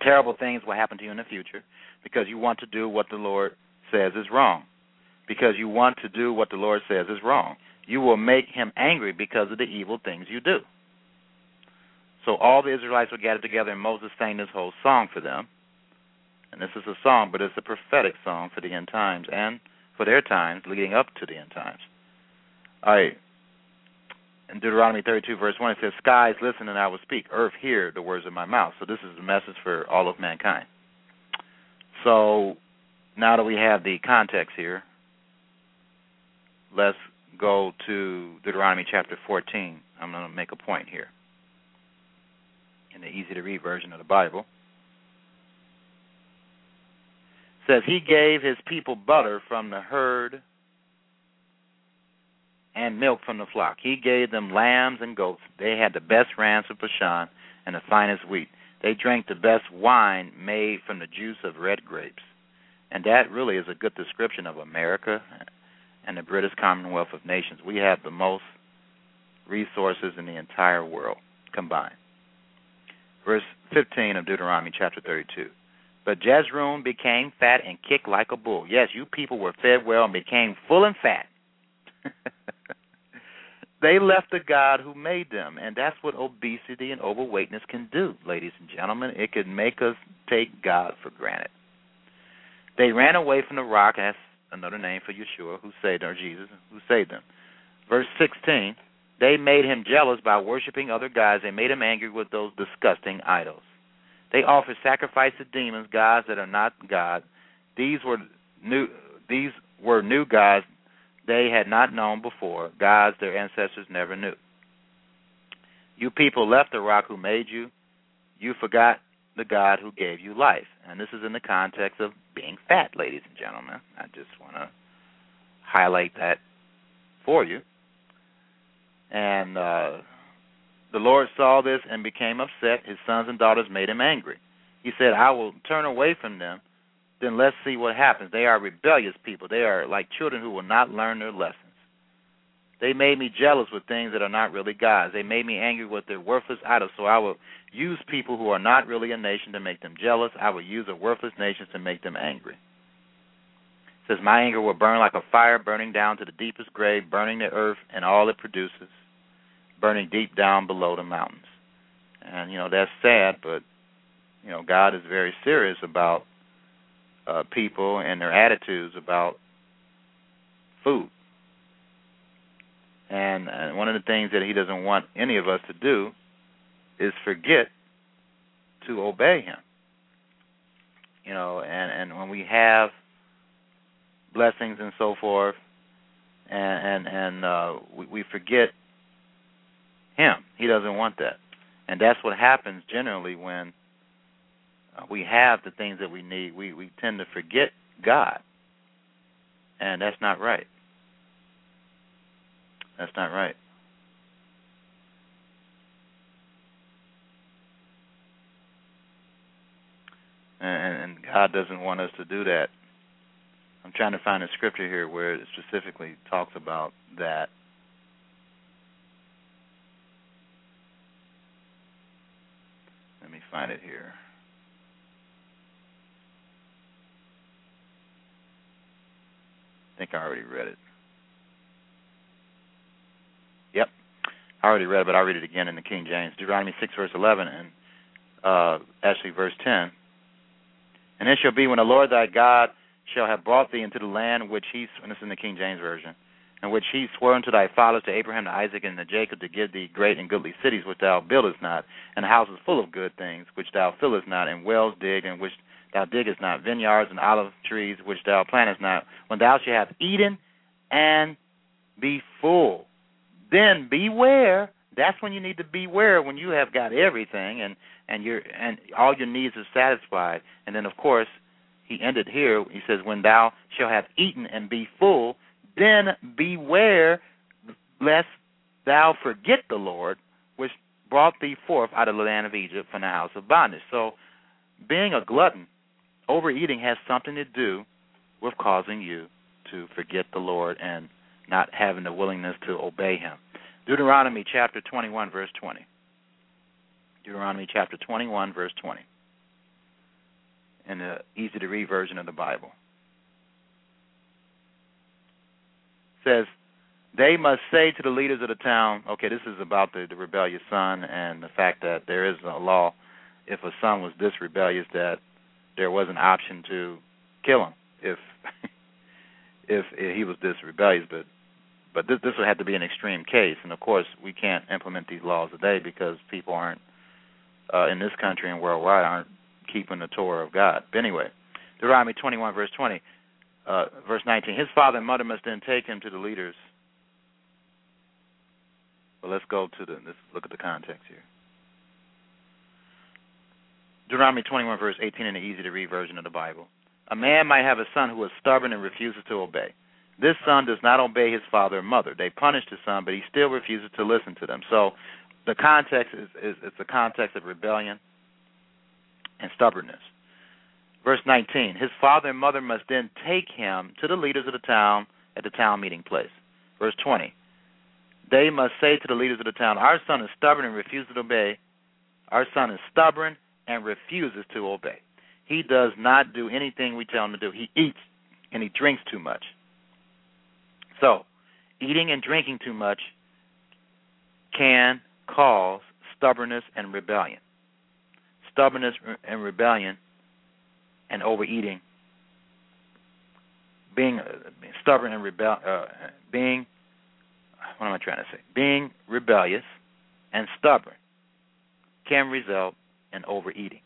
Terrible things will happen to you in the future because you want to do what the Lord says is wrong. Because you want to do what the Lord says is wrong. You will make him angry because of the evil things you do. So all the Israelites were gathered together, and Moses sang this whole song for them. And this is a song, but it's a prophetic song for the end times and for their times leading up to the end times. All right. In Deuteronomy 32, verse 1, it says, Skies, listen, and I will speak. Earth, hear the words of my mouth. So this is a message for all of mankind. So now that we have the context here, let's go to Deuteronomy chapter 14. I'm going to make a point here in the easy to read version of the Bible. It says he gave his people butter from the herd and milk from the flock. He gave them lambs and goats. They had the best rams of Bashan and the finest wheat. They drank the best wine made from the juice of red grapes. And that really is a good description of America and the British Commonwealth of Nations. We have the most resources in the entire world combined verse 15 of Deuteronomy chapter 32. But Jeshurun became fat and kicked like a bull. Yes, you people were fed well and became full and fat. they left the God who made them, and that's what obesity and overweightness can do, ladies and gentlemen. It can make us take God for granted. They ran away from the rock, that's another name for Yeshua, who saved or Jesus, who saved them. Verse 16 they made him jealous by worshiping other gods. They made him angry with those disgusting idols. They offered sacrifice to demons, gods that are not God. These were new these were new gods they had not known before, gods their ancestors never knew. You people left the rock who made you. You forgot the God who gave you life. And this is in the context of being fat, ladies and gentlemen. I just want to highlight that for you. And uh, the Lord saw this and became upset. His sons and daughters made him angry. He said, I will turn away from them. Then let's see what happens. They are rebellious people. They are like children who will not learn their lessons. They made me jealous with things that are not really gods. They made me angry with their worthless idols. So I will use people who are not really a nation to make them jealous. I will use a worthless nation to make them angry. It says, My anger will burn like a fire burning down to the deepest grave, burning the earth and all it produces burning deep down below the mountains. And you know that's sad, but you know God is very serious about uh, people and their attitudes about food. And, and one of the things that He doesn't want any of us to do is forget to obey Him. You know, and and when we have blessings and so forth, and and and uh, we, we forget him. He doesn't want that. And that's what happens generally when Uh, we have the things that we need. We we tend to forget God. And that's not right. That's not right. And, and God doesn't want us to do that. I'm trying to find a scripture here where it specifically talks about that. Let me find it here. I think I already read it. Yep. I already read it, but I'll read it again in the King James. Deuteronomy 6, verse 11, and uh, actually verse 10. And it shall be when the Lord thy God shall have brought thee into the land which he, and this is in the King James Version, in which he swore unto thy fathers, to Abraham, to Isaac, and to Jacob, to give thee great and goodly cities which thou buildest not, and houses full of good things which thou fillest not, and wells digged, and which thou diggest not, vineyards and olive trees which thou plantest not, when thou shalt have eaten and be full. Then beware. That's when you need to beware when you have got everything and and your and all your needs are satisfied. And then of course he ended here. He says, "When thou shalt have eaten and be full, then beware lest thou forget the Lord, which brought thee forth out of the land of Egypt from the house of bondage. So being a glutton, overeating has something to do with causing you to forget the Lord and not having the willingness to obey Him. Deuteronomy chapter 21, verse 20. Deuteronomy chapter 21, verse 20. In the easy to read version of the Bible. says, they must say to the leaders of the town, okay, this is about the, the rebellious son and the fact that there is a law if a son was this rebellious that there was an option to kill him if if, he was this rebellious but but this this would have to be an extreme case and of course we can't implement these laws today because people aren't uh in this country and worldwide aren't keeping the Torah of God. But anyway, Deuteronomy 21 verse 20 uh verse 19 his father and mother must then take him to the leaders well, let's go to the let's look at the context here. Deuteronomy 21, verse 18, in the easy to read version of the Bible. A man might have a son who is stubborn and refuses to obey. This son does not obey his father and mother. They punish the son, but he still refuses to listen to them. So the context is, is it's the context of rebellion and stubbornness. Verse 19 His father and mother must then take him to the leaders of the town at the town meeting place. Verse 20 they must say to the leaders of the town, Our son is stubborn and refuses to obey. Our son is stubborn and refuses to obey. He does not do anything we tell him to do. He eats and he drinks too much. So, eating and drinking too much can cause stubbornness and rebellion. Stubbornness and rebellion and overeating. Being uh, stubborn and rebel, uh, being what am I trying to say? Being rebellious and stubborn can result in overeating.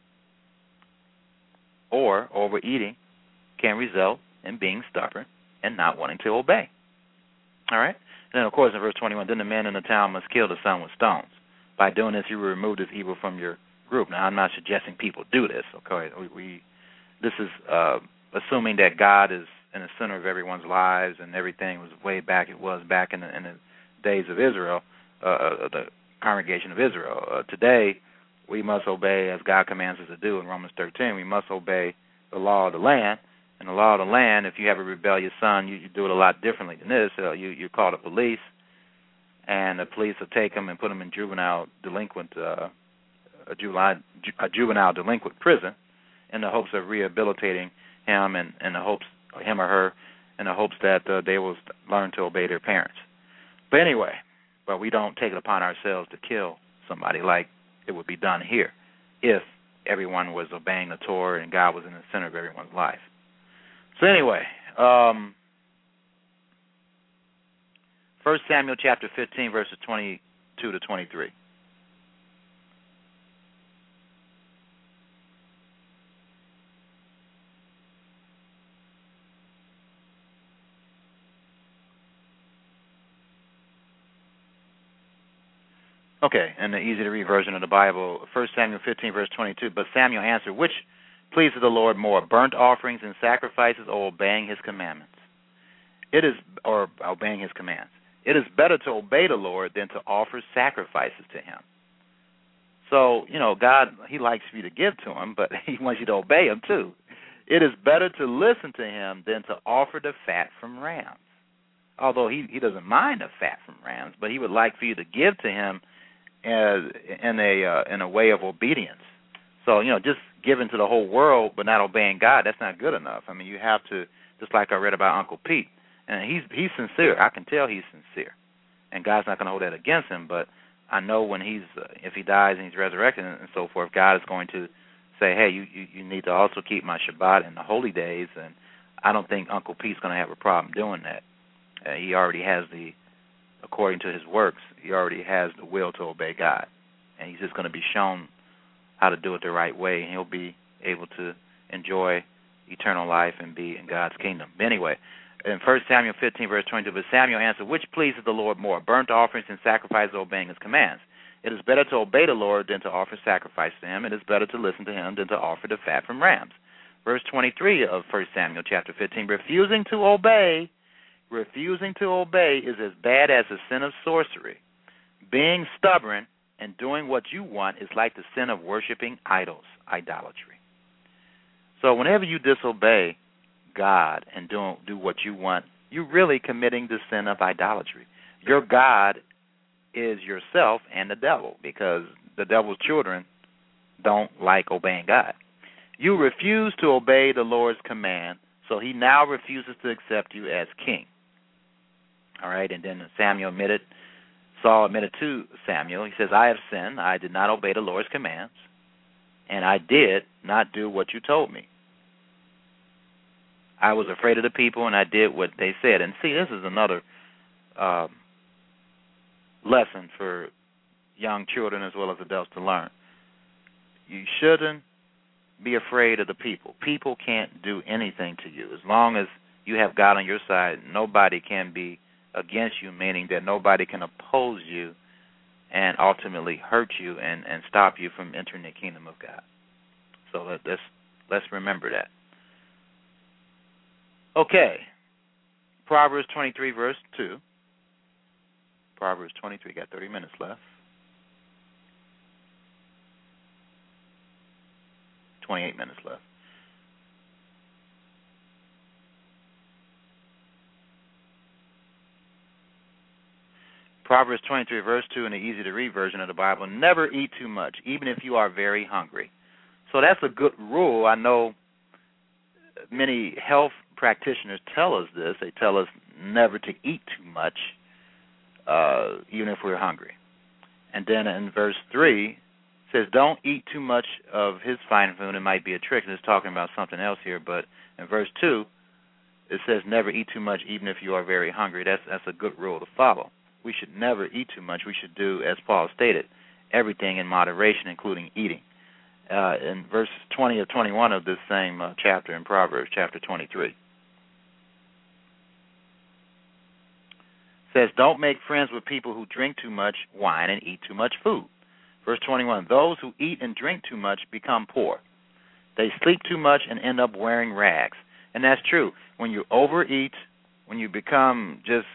Or overeating can result in being stubborn and not wanting to obey. All right? And then, of course, in verse 21, then the men in the town must kill the son with stones. By doing this, you will remove this evil from your group. Now, I'm not suggesting people do this. Okay, we, we this is uh, assuming that God is in the center of everyone's lives and everything was way back. It was back in the, in the days of Israel, uh, uh, the congregation of Israel. Uh, today, we must obey as God commands us to do in Romans 13. We must obey the law of the land. And the law of the land, if you have a rebellious son, you, you do it a lot differently than this. Uh, you you call the police, and the police will take him and put him in juvenile delinquent, uh, a juvenile a juvenile delinquent prison, in the hopes of rehabilitating him and in the hopes him or her, in the hopes that uh, they will learn to obey their parents. But anyway, but we don't take it upon ourselves to kill somebody like it would be done here if everyone was obeying the Torah and God was in the center of everyone's life. So anyway, um, 1 Samuel chapter 15 verses 22 to 23. Okay, in the easy to read version of the Bible, 1 Samuel 15, verse 22. But Samuel answered, Which pleases the Lord more, burnt offerings and sacrifices, or obeying his commandments? It is, or obeying his commands. It is better to obey the Lord than to offer sacrifices to him. So, you know, God, he likes for you to give to him, but he wants you to obey him too. It is better to listen to him than to offer the fat from rams. Although he, he doesn't mind the fat from rams, but he would like for you to give to him as in a uh, in a way of obedience. So you know, just giving to the whole world but not obeying God, that's not good enough. I mean, you have to just like I read about Uncle Pete, and he's he's sincere. I can tell he's sincere, and God's not going to hold that against him. But I know when he's uh, if he dies and he's resurrected and so forth, God is going to say, hey, you you, you need to also keep my Shabbat and the holy days, and I don't think Uncle Pete's going to have a problem doing that. Uh, he already has the according to his works, he already has the will to obey God. And he's just going to be shown how to do it the right way, and he'll be able to enjoy eternal life and be in God's kingdom. But Anyway, in 1 Samuel 15, verse 22, but Samuel answered, Which pleases the Lord more, burnt offerings and sacrifices obeying his commands? It is better to obey the Lord than to offer sacrifice to him. It is better to listen to him than to offer the fat from rams. Verse 23 of 1 Samuel chapter 15, refusing to obey refusing to obey is as bad as the sin of sorcery. Being stubborn and doing what you want is like the sin of worshiping idols, idolatry. So whenever you disobey God and don't do what you want, you're really committing the sin of idolatry. Your God is yourself and the devil because the devil's children don't like obeying God. You refuse to obey the Lord's command, so he now refuses to accept you as king. All right, and then Samuel admitted, Saul admitted to Samuel, he says, I have sinned. I did not obey the Lord's commands, and I did not do what you told me. I was afraid of the people, and I did what they said. And see, this is another um, lesson for young children as well as adults to learn. You shouldn't be afraid of the people. People can't do anything to you. As long as you have God on your side, nobody can be against you, meaning that nobody can oppose you and ultimately hurt you and, and stop you from entering the kingdom of God. So let, let's let's remember that. Okay. Proverbs 23, verse 2. Proverbs 23, got 30 minutes left. 28 minutes left. Proverbs 23, verse 2, in the easy to read version of the Bible never eat too much, even if you are very hungry. So that's a good rule. I know many health practitioners tell us this. They tell us never to eat too much, uh, even if we're hungry. And then in verse 3, says, Don't eat too much of his fine food. It might be a trick. And it's talking about something else here. But in verse 2, it says, Never eat too much, even if you are very hungry. That's, that's a good rule to follow. We should never eat too much. We should do, as Paul stated, everything in moderation, including eating uh, in verse 20 of 21 of this same uh, chapter in Proverbs, chapter 23. says, Don't make friends with people who drink too much wine and eat too much food. Verse 21 Those who eat and drink too much become poor. They sleep too much and end up wearing rags. And that's true. When you overeat, when you become just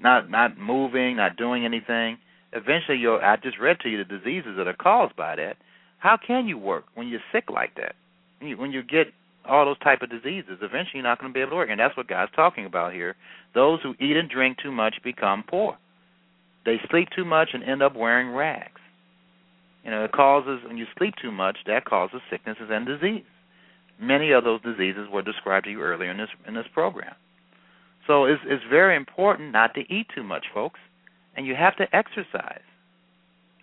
not not moving, not doing anything, eventually you'll I just read to you the diseases that are caused by that. How can you work when you're sick like that? When you, when you get all those type of diseases, eventually you're not going to be able to work, and that's what God's talking about here. Those who eat and drink too much become poor. They sleep too much and end up wearing rags. You know, it causes when you sleep too much, that causes sicknesses and disease. Many of those diseases were described to you earlier in this in this program. So it's it's very important not to eat too much, folks and you have to exercise.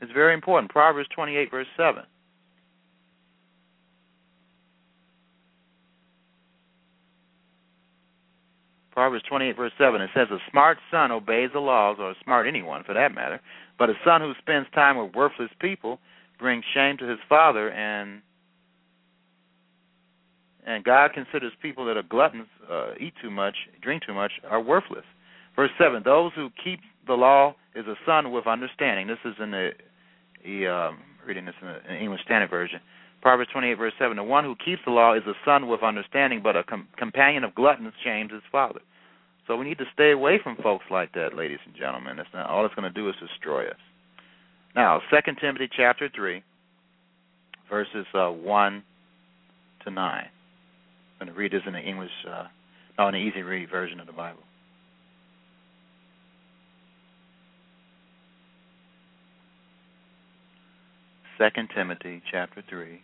It's very important. Proverbs 28, verse 7. Proverbs 28, verse 7, it says, A smart son obeys the laws, or a smart anyone for that matter, but a son who spends time with worthless people brings shame to his father, and and God considers people that are gluttons, uh, eat too much, drink too much, are worthless. Verse 7, Those who keep the law is a son with understanding. This is in the, the um, reading this in the English Standard Version. Proverbs 28, verse 7. The one who keeps the law is a son with understanding, but a com- companion of gluttons shames his father. So we need to stay away from folks like that, ladies and gentlemen. That's not, all it's going to do is destroy us. Now, 2 Timothy chapter 3, verses uh, 1 to 9. Going to read this in the English, uh, no, in the easy read version of the Bible. Second Timothy chapter three,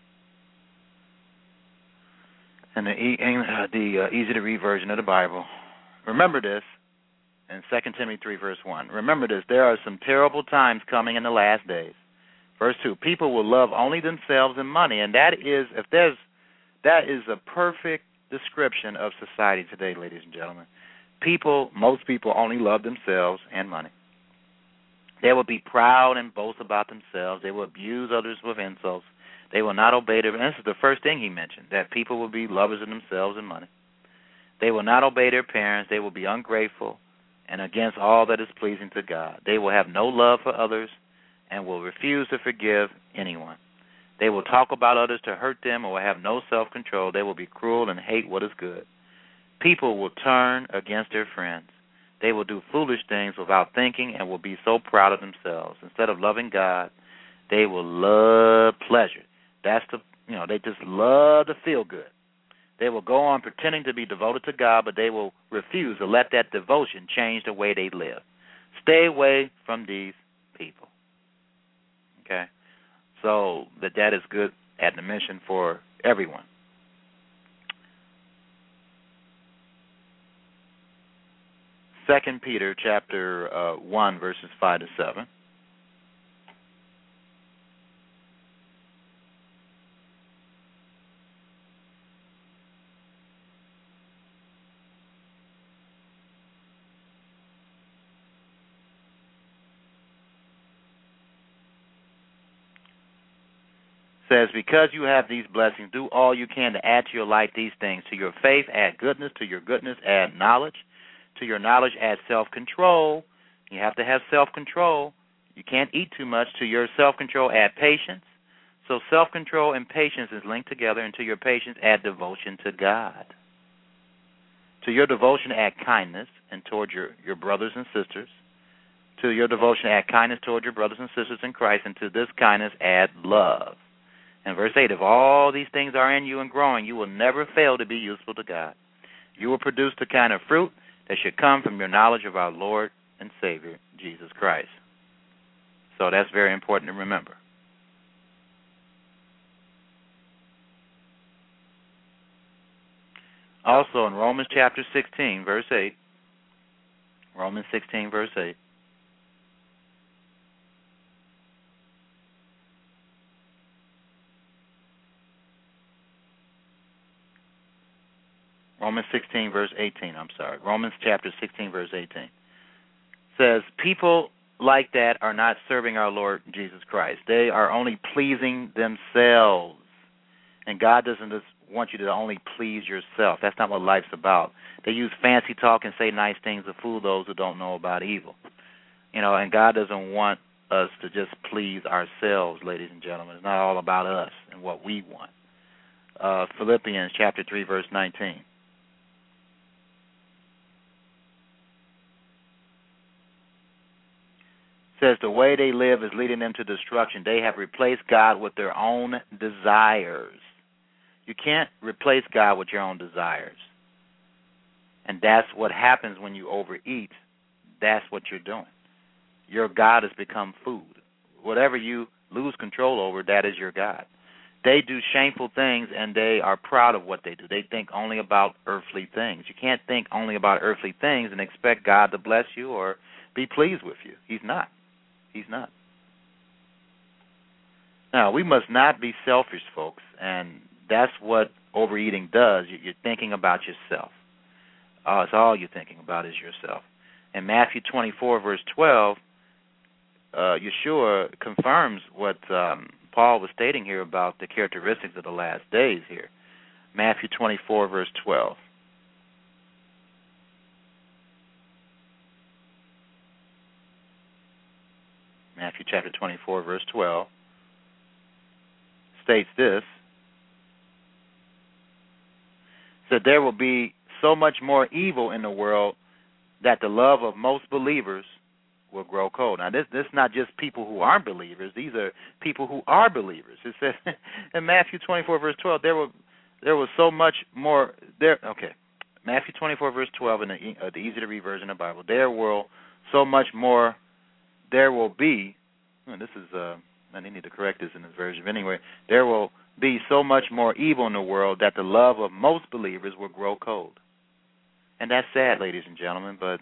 and the uh, the uh, easy to read version of the Bible. Remember this in Second Timothy three verse one. Remember this: there are some terrible times coming in the last days. Verse two: people will love only themselves and money, and that is if there's that is a perfect description of society today, ladies and gentlemen. People, most people only love themselves and money. They will be proud and boast about themselves. They will abuse others with insults. They will not obey their. And this is the first thing he mentioned that people will be lovers of themselves and money. They will not obey their parents. They will be ungrateful and against all that is pleasing to God. They will have no love for others and will refuse to forgive anyone. They will talk about others to hurt them or have no self control. They will be cruel and hate what is good. People will turn against their friends. They will do foolish things without thinking and will be so proud of themselves. Instead of loving God, they will love pleasure. That's the you know, they just love to feel good. They will go on pretending to be devoted to God, but they will refuse to let that devotion change the way they live. Stay away from these people. Okay? So that that is good admonition for everyone. Second Peter chapter uh, one verses five to seven. Says, Because you have these blessings, do all you can to add to your life these things. To your faith, add goodness. To your goodness, add knowledge. To your knowledge, add self control. You have to have self control. You can't eat too much. To your self control, add patience. So self control and patience is linked together. And to your patience, add devotion to God. To your devotion, add kindness and toward your, your brothers and sisters. To your devotion, add kindness toward your brothers and sisters in Christ. And to this kindness, add love. And verse 8 If all these things are in you and growing, you will never fail to be useful to God. You will produce the kind of fruit that should come from your knowledge of our Lord and Savior, Jesus Christ. So that's very important to remember. Also in Romans chapter 16, verse 8, Romans 16, verse 8, Romans 16, verse 18. I'm sorry. Romans chapter 16, verse 18 says, People like that are not serving our Lord Jesus Christ. They are only pleasing themselves. And God doesn't just want you to only please yourself. That's not what life's about. They use fancy talk and say nice things to fool those who don't know about evil. You know, and God doesn't want us to just please ourselves, ladies and gentlemen. It's not all about us and what we want. Uh, Philippians chapter 3, verse 19. Says the way they live is leading them to destruction. They have replaced God with their own desires. You can't replace God with your own desires. And that's what happens when you overeat. That's what you're doing. Your God has become food. Whatever you lose control over, that is your God. They do shameful things and they are proud of what they do. They think only about earthly things. You can't think only about earthly things and expect God to bless you or be pleased with you. He's not. He's not. Now, we must not be selfish, folks, and that's what overeating does. You're thinking about yourself. Uh, it's all you're thinking about is yourself. In Matthew 24, verse 12, uh, Yeshua confirms what um, Paul was stating here about the characteristics of the last days here. Matthew 24, verse 12. Matthew chapter 24, verse 12, states this that there will be so much more evil in the world that the love of most believers will grow cold. Now, this this is not just people who aren't believers; these are people who are believers. It says in Matthew 24, verse 12, there will there was so much more there. Okay, Matthew 24, verse 12, in the, uh, the easy to read version of the Bible, there will so much more there will be, and this is, uh, need to correct this in this version. But anyway, there will be so much more evil in the world that the love of most believers will grow cold. And that's sad, ladies and gentlemen, but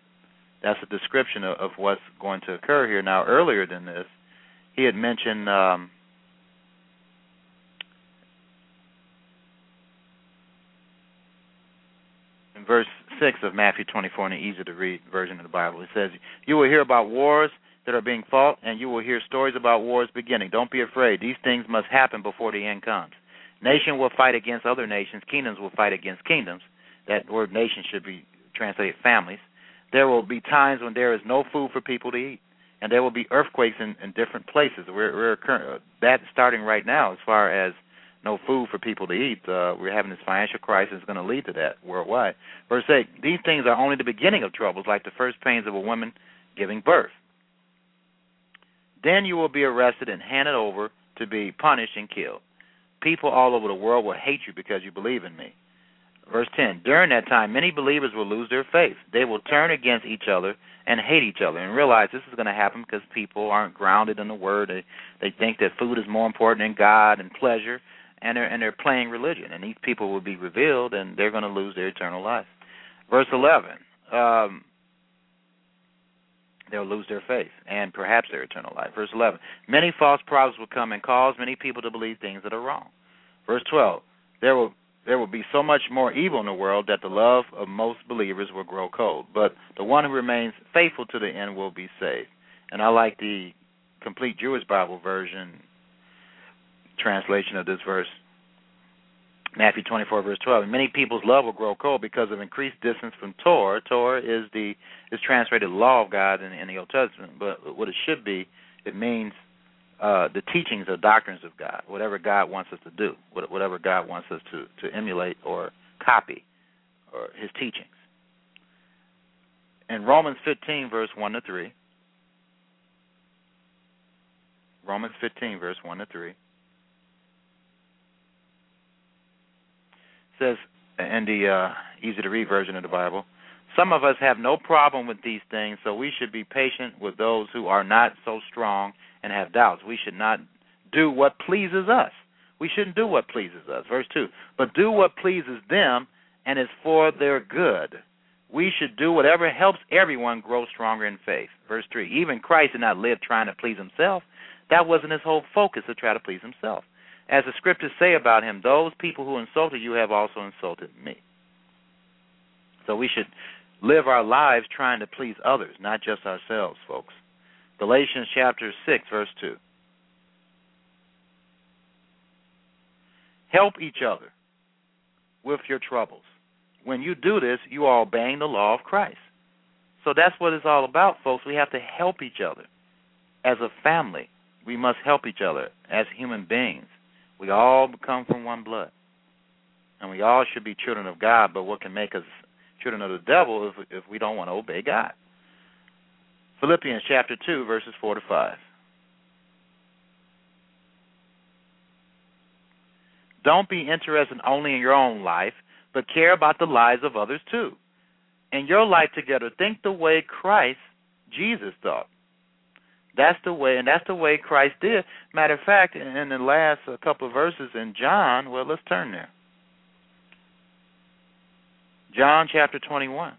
that's a description of, of what's going to occur here. Now, earlier than this, he had mentioned um, in verse 6 of Matthew 24 in the easy to read version of the Bible. It says, You will hear about wars that are being fought, and you will hear stories about wars beginning. Don't be afraid. These things must happen before the end comes. Nation will fight against other nations. Kingdoms will fight against kingdoms. That word nation should be translated families. There will be times when there is no food for people to eat, and there will be earthquakes in, in different places. We're, we're current, that's starting right now as far as no food for people to eat. Uh, we're having this financial crisis going to lead to that worldwide. Verse 8, these things are only the beginning of troubles, like the first pains of a woman giving birth. Then you will be arrested and handed over to be punished and killed. people all over the world will hate you because you believe in me. Verse 10 During that time, many believers will lose their faith. They will turn against each other and hate each other and realize this is going to happen because people aren't grounded in the Word. They, they think that food is more important than God and pleasure, and they're, and they're playing religion. And these people will be revealed and they're going to lose their eternal life. Verse 11 um, They'll lose their faith and perhaps their eternal life. Verse 11 Many false prophets will come and cause many people to believe things that are wrong. Verse 12 There will there will be so much more evil in the world that the love of most believers will grow cold. But the one who remains faithful to the end will be saved. And I like the complete Jewish Bible version translation of this verse. Matthew 24 verse 12. And many people's love will grow cold because of increased distance from Torah. Torah is the is translated law of God in, in the Old Testament, but what it should be, it means uh, the teachings or doctrines of God, whatever God wants us to do, whatever God wants us to, to emulate or copy, or His teachings. In Romans 15, verse 1 to 3, Romans 15, verse 1 to 3, says in the uh, easy to read version of the Bible, some of us have no problem with these things, so we should be patient with those who are not so strong and have doubts. We should not do what pleases us. We shouldn't do what pleases us. Verse 2 But do what pleases them and is for their good. We should do whatever helps everyone grow stronger in faith. Verse 3 Even Christ did not live trying to please himself. That wasn't his whole focus to try to please himself. As the scriptures say about him, those people who insulted you have also insulted me. So we should live our lives trying to please others, not just ourselves, folks. Galatians chapter 6, verse 2. Help each other with your troubles. When you do this, you are obeying the law of Christ. So that's what it's all about, folks. We have to help each other. As a family, we must help each other as human beings. We all come from one blood. And we all should be children of God, but what can make us children of the devil if, if we don't want to obey God? Philippians chapter 2, verses 4 to 5. Don't be interested only in your own life, but care about the lives of others too. In your life together, think the way Christ, Jesus, thought. That's the way, and that's the way Christ did. Matter of fact, in the last uh, couple of verses in John, well, let's turn there. John chapter 21.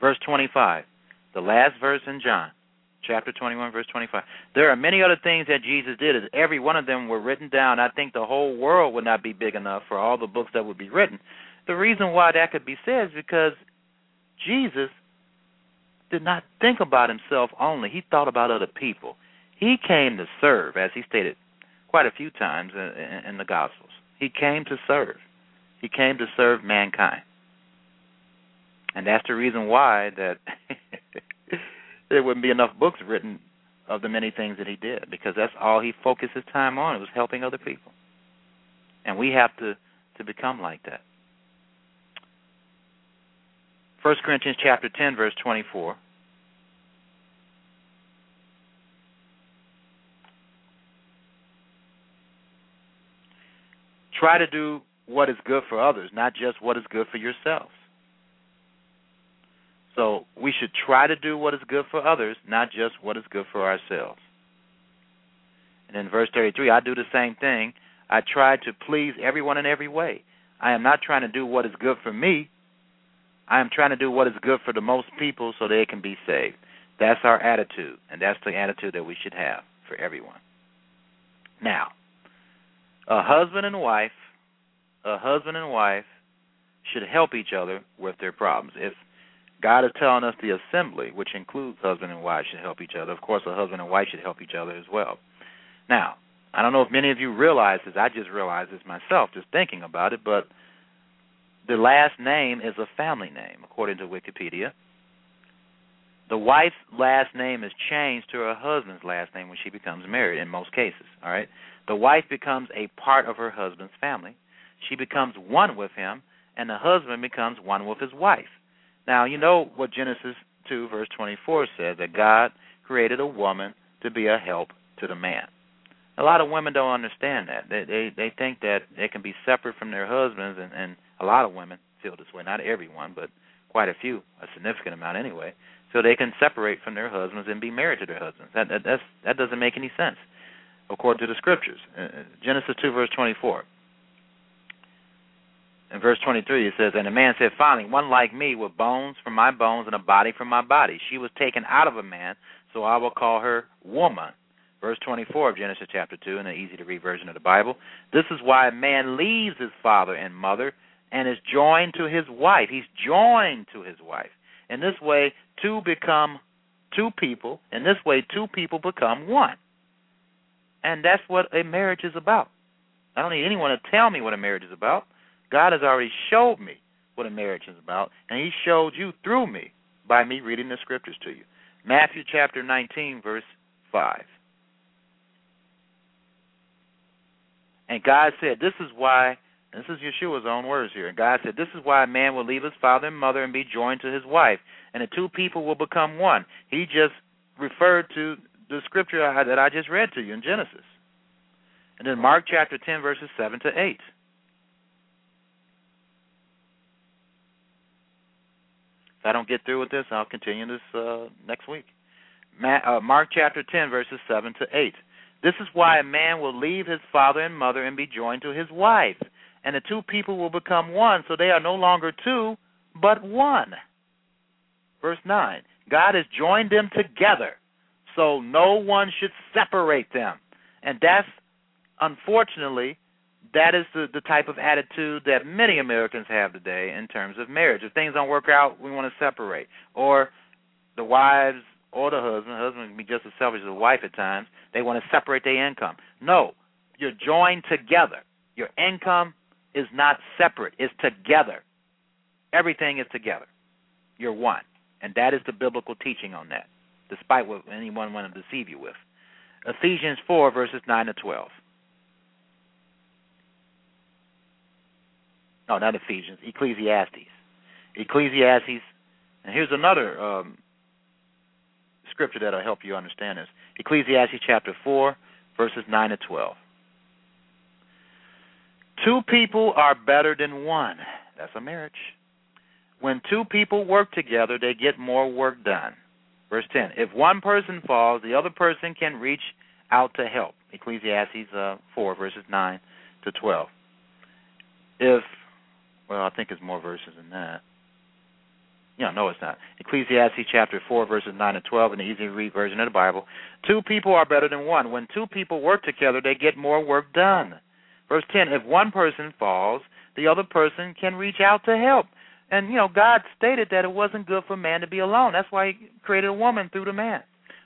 Verse 25, the last verse in John, chapter 21, verse 25. There are many other things that Jesus did. If every one of them were written down, I think the whole world would not be big enough for all the books that would be written. The reason why that could be said is because Jesus did not think about himself only, he thought about other people. He came to serve, as he stated quite a few times in, the Gospels. He came to serve. He came to serve mankind. And that's the reason why that there wouldn't be enough books written of the many things that he did, because that's all he focused his time on. It was helping other people. And we have to to become like that. 1 Corinthians chapter 10 verse 24 Try to do what is good for others, not just what is good for yourselves. So we should try to do what is good for others, not just what is good for ourselves. And in verse 33, I do the same thing. I try to please everyone in every way. I am not trying to do what is good for me. I am trying to do what is good for the most people so they can be saved. That's our attitude, and that's the attitude that we should have for everyone. Now, a husband and wife, a husband and wife should help each other with their problems. If God is telling us the assembly, which includes husband and wife, should help each other. Of course, a husband and wife should help each other as well. Now, I don't know if many of you realize this. I just realized this myself, just thinking about it. But the last name is a family name, according to Wikipedia. The wife's last name is changed to her husband's last name when she becomes married. In most cases, all right. The wife becomes a part of her husband's family. She becomes one with him, and the husband becomes one with his wife. Now, you know what Genesis 2, verse 24 says that God created a woman to be a help to the man. A lot of women don't understand that. They they they think that they can be separate from their husbands, and and a lot of women feel this way. Not everyone, but quite a few, a significant amount anyway. So they can separate from their husbands and be married to their husbands. That that that's, that doesn't make any sense, according to the scriptures. Uh, Genesis two verse twenty four. In verse 23, it says, And the man said, Finally, one like me with bones from my bones and a body from my body. She was taken out of a man, so I will call her woman. Verse 24 of Genesis chapter 2 in the easy to read version of the Bible. This is why a man leaves his father and mother and is joined to his wife. He's joined to his wife. In this way, two become two people. In this way, two people become one. And that's what a marriage is about. I don't need anyone to tell me what a marriage is about. God has already showed me what a marriage is about, and He showed you through me by me reading the scriptures to you. Matthew chapter 19, verse 5. And God said, This is why, this is Yeshua's own words here. And God said, This is why a man will leave his father and mother and be joined to his wife, and the two people will become one. He just referred to the scripture that I just read to you in Genesis. And then Mark chapter 10, verses 7 to 8. If I don't get through with this, I'll continue this uh, next week. Ma- uh, Mark chapter 10, verses 7 to 8. This is why a man will leave his father and mother and be joined to his wife, and the two people will become one, so they are no longer two, but one. Verse 9 God has joined them together, so no one should separate them. And that's, unfortunately, that is the, the type of attitude that many Americans have today in terms of marriage. If things don't work out, we want to separate. Or the wives or the husband, the husband can be just as selfish as the wife at times, they want to separate their income. No, you're joined together. Your income is not separate, it's together. Everything is together. You're one. And that is the biblical teaching on that, despite what anyone want to deceive you with. Ephesians 4, verses 9 to 12. No, not Ephesians, Ecclesiastes. Ecclesiastes, and here's another um, scripture that'll help you understand this. Ecclesiastes chapter 4, verses 9 to 12. Two people are better than one. That's a marriage. When two people work together, they get more work done. Verse 10 If one person falls, the other person can reach out to help. Ecclesiastes uh, 4, verses 9 to 12. If, well, I think it's more verses than that. Yeah, no, it's not. Ecclesiastes chapter 4, verses 9 and 12 in the easy read version of the Bible. Two people are better than one. When two people work together, they get more work done. Verse 10 If one person falls, the other person can reach out to help. And, you know, God stated that it wasn't good for man to be alone. That's why He created a woman through the man.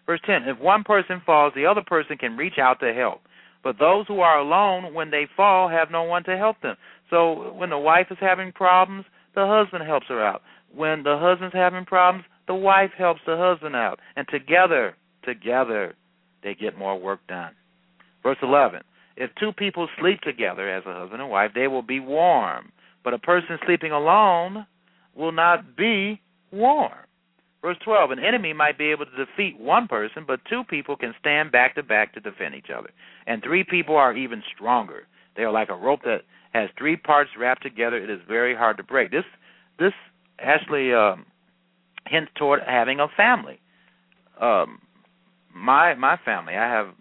Verse 10 If one person falls, the other person can reach out to help. But those who are alone, when they fall, have no one to help them. So when the wife is having problems, the husband helps her out when the husband's having problems, the wife helps the husband out. And together, together, they get more work done. Verse 11 If two people sleep together as a husband and wife, they will be warm. But a person sleeping alone will not be warm. Verse 12 An enemy might be able to defeat one person, but two people can stand back to back to defend each other. And three people are even stronger. They are like a rope that has three parts wrapped together. It is very hard to break. This this actually um, hints toward having a family. Um, my my family, I have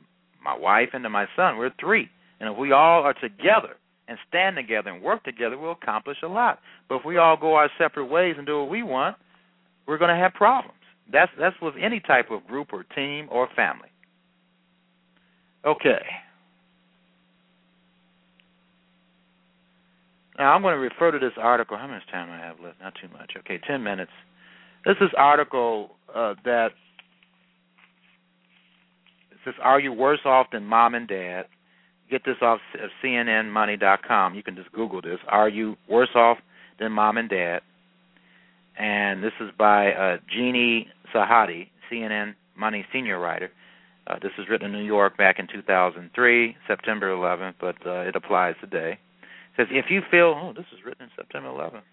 my wife and my son. We're three, and if we all are together and stand together and work together, we'll accomplish a lot. But if we all go our separate ways and do what we want, we're going to have problems. That's that's with any type of group or team or family. Okay. Now I'm going to refer to this article. How much time do I have left? Not too much. Okay, ten minutes. This is article uh, that says, "Are you worse off than mom and dad?" Get this off of CNNMoney.com. You can just Google this. Are you worse off than mom and dad? And this is by uh, Jeannie Sahadi, CNN Money senior writer. Uh, this was written in New York back in 2003, September 11th, but uh, it applies today says if you feel oh this is written in September 11th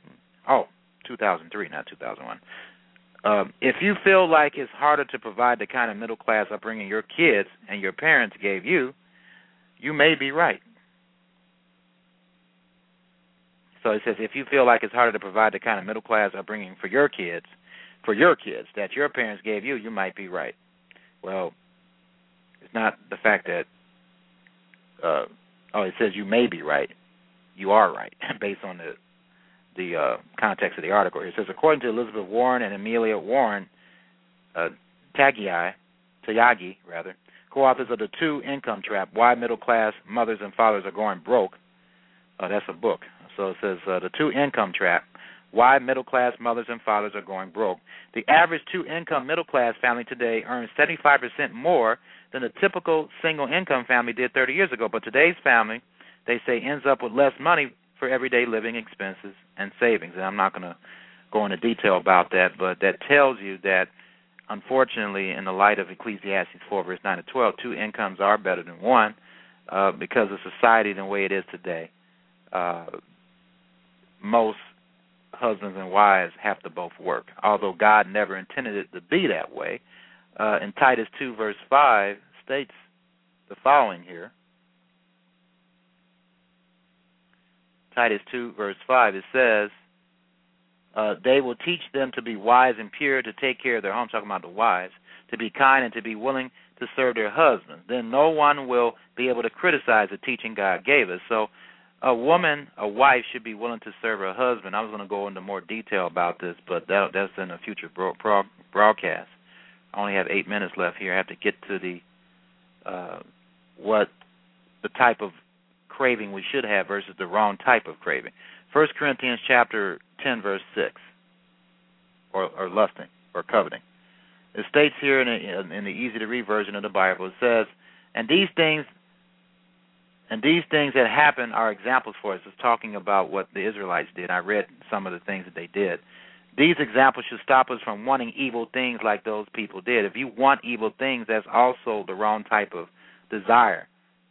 oh 2003 not 2001 Um, if you feel like it's harder to provide the kind of middle class upbringing your kids and your parents gave you, you may be right. So it says if you feel like it's harder to provide the kind of middle class upbringing for your kids, for your kids that your parents gave you, you might be right. Well, it's not the fact that uh oh it says you may be right. You are right based on the the uh, context of the article. It says according to Elizabeth Warren and Amelia Warren, uh, Tagiai, Tyagi rather, co-authors of the Two Income Trap: Why Middle Class Mothers and Fathers Are Going Broke. Uh, that's a book. So it says uh, the two income trap. Why middle class mothers and fathers are going broke. The average two income middle class family today earns 75% more than the typical single income family did 30 years ago. But today's family, they say, ends up with less money for everyday living expenses and savings. And I'm not going to go into detail about that, but that tells you that unfortunately, in the light of Ecclesiastes 4, verse 9 to 12, two incomes are better than one uh, because of society the way it is today. Uh, most husbands and wives have to both work, although God never intended it to be that way. Uh, in Titus 2, verse 5, states the following here. Titus 2, verse 5, it says, uh, They will teach them to be wise and pure, to take care of their home, talking about the wives, to be kind and to be willing to serve their husbands. Then no one will be able to criticize the teaching God gave us. So a woman, a wife, should be willing to serve her husband. I was going to go into more detail about this, but that, that's in a future bro- pro- broadcast. I only have eight minutes left here. I have to get to the uh, what the type of craving we should have versus the wrong type of craving. First Corinthians chapter ten, verse six, or, or lusting or coveting. It states here in, a, in the easy to read version of the Bible. It says, "And these things and these things that happen are examples for us. It's talking about what the Israelites did. I read some of the things that they did. These examples should stop us from wanting evil things like those people did. If you want evil things, that's also the wrong type of desire.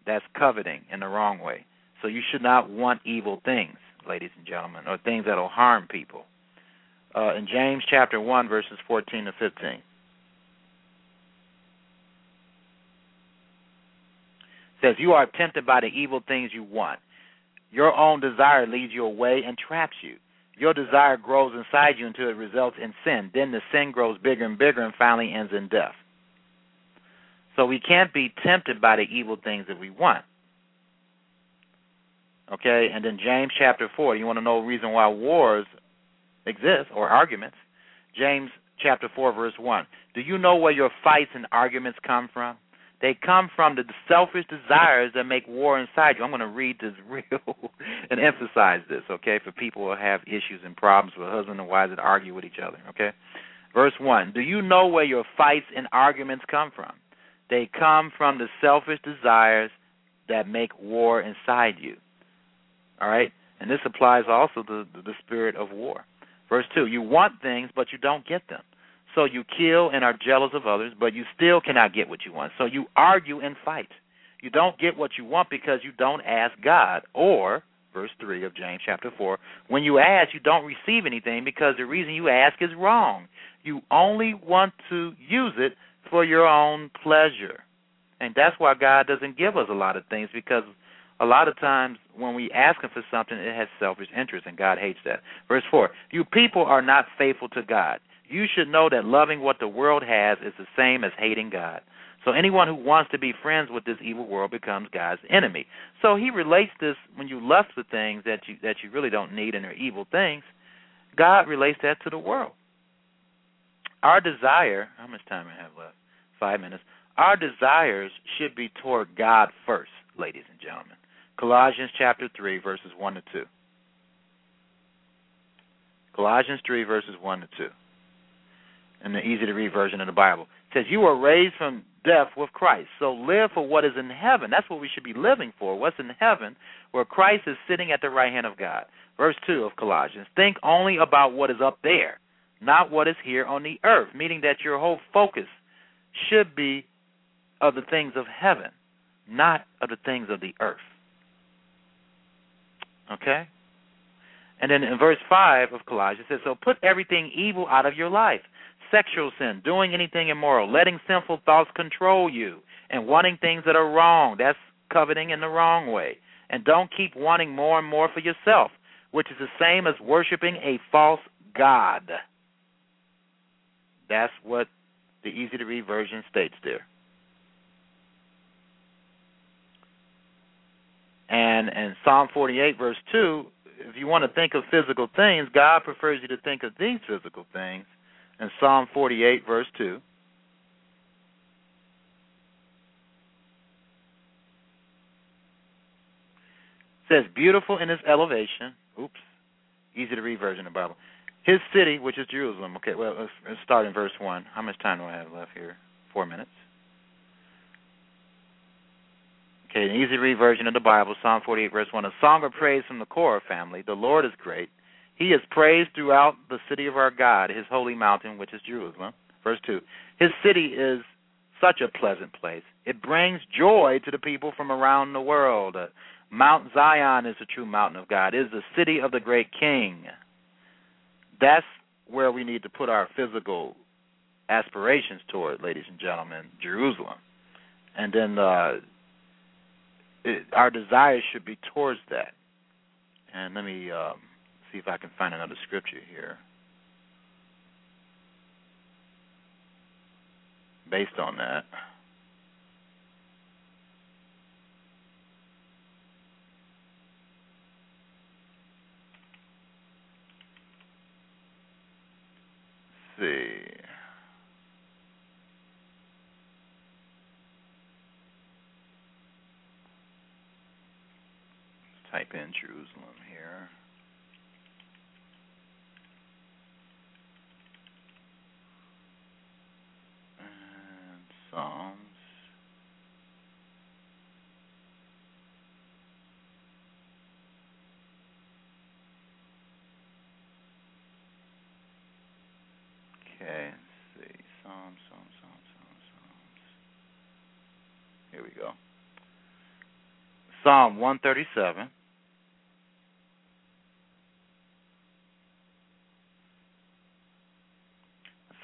That's coveting in the wrong way. So you should not want evil things, ladies and gentlemen, or things that will harm people. Uh, in James chapter 1, verses 14 to 15. says, You are tempted by the evil things you want. Your own desire leads you away and traps you. Your desire grows inside you until it results in sin. Then the sin grows bigger and bigger and finally ends in death. So we can't be tempted by the evil things that we want. Okay, and then James chapter 4, you want to know the reason why wars exist or arguments? James chapter 4, verse 1. Do you know where your fights and arguments come from? They come from the selfish desires that make war inside you. I'm going to read this real and emphasize this, okay, for people who have issues and problems with husband and wives that argue with each other, okay? Verse 1 Do you know where your fights and arguments come from? They come from the selfish desires that make war inside you. All right? And this applies also to the spirit of war. Verse 2 You want things, but you don't get them. So you kill and are jealous of others, but you still cannot get what you want. So you argue and fight. You don't get what you want because you don't ask God. Or, verse 3 of James chapter 4, when you ask, you don't receive anything because the reason you ask is wrong. You only want to use it for your own pleasure. And that's why God doesn't give us a lot of things because a lot of times when we ask him for something, it has selfish interest, and God hates that. Verse 4 You people are not faithful to God. You should know that loving what the world has is the same as hating God. So anyone who wants to be friends with this evil world becomes God's enemy. So he relates this when you lust for things that you that you really don't need and are evil things. God relates that to the world. Our desire, how much time I have left? Five minutes. Our desires should be toward God first, ladies and gentlemen. Colossians chapter three, verses one to two. Colossians three, verses one to two in the easy to read version of the Bible. It says, You were raised from death with Christ. So live for what is in heaven. That's what we should be living for. What's in heaven, where Christ is sitting at the right hand of God. Verse 2 of Colossians Think only about what is up there, not what is here on the earth, meaning that your whole focus should be of the things of heaven, not of the things of the earth. Okay? And then in verse 5 of Colossians, it says, So put everything evil out of your life sexual sin, doing anything immoral, letting sinful thoughts control you, and wanting things that are wrong. That's coveting in the wrong way. And don't keep wanting more and more for yourself, which is the same as worshiping a false God. That's what the easy to read version states there. And in Psalm 48 verse 2, if you want to think of physical things, God prefers you to think of these physical things. In Psalm 48 verse 2, says beautiful in its elevation. Oops. Easy to read version of the Bible. His city, which is Jerusalem. Okay, well, let's, let's start in verse 1. How much time do I have left here? Four minutes. Okay, an easy read version of the Bible, Psalm 48, verse 1. A song of praise from the Korah family. The Lord is great. He is praised throughout the city of our God, his holy mountain, which is Jerusalem. Verse 2. His city is such a pleasant place. It brings joy to the people from around the world. Mount Zion is the true mountain of God. It is the city of the great king that's where we need to put our physical aspirations toward, ladies and gentlemen, Jerusalem. And then uh, it, our desires should be towards that. And let me um, see if I can find another scripture here. Based on that. See. Let's type in Jerusalem here. And Psalms. Okay, let's see. Psalms, Psalms, Psalms, Psalms, Psalms. Here we go. Psalm 137.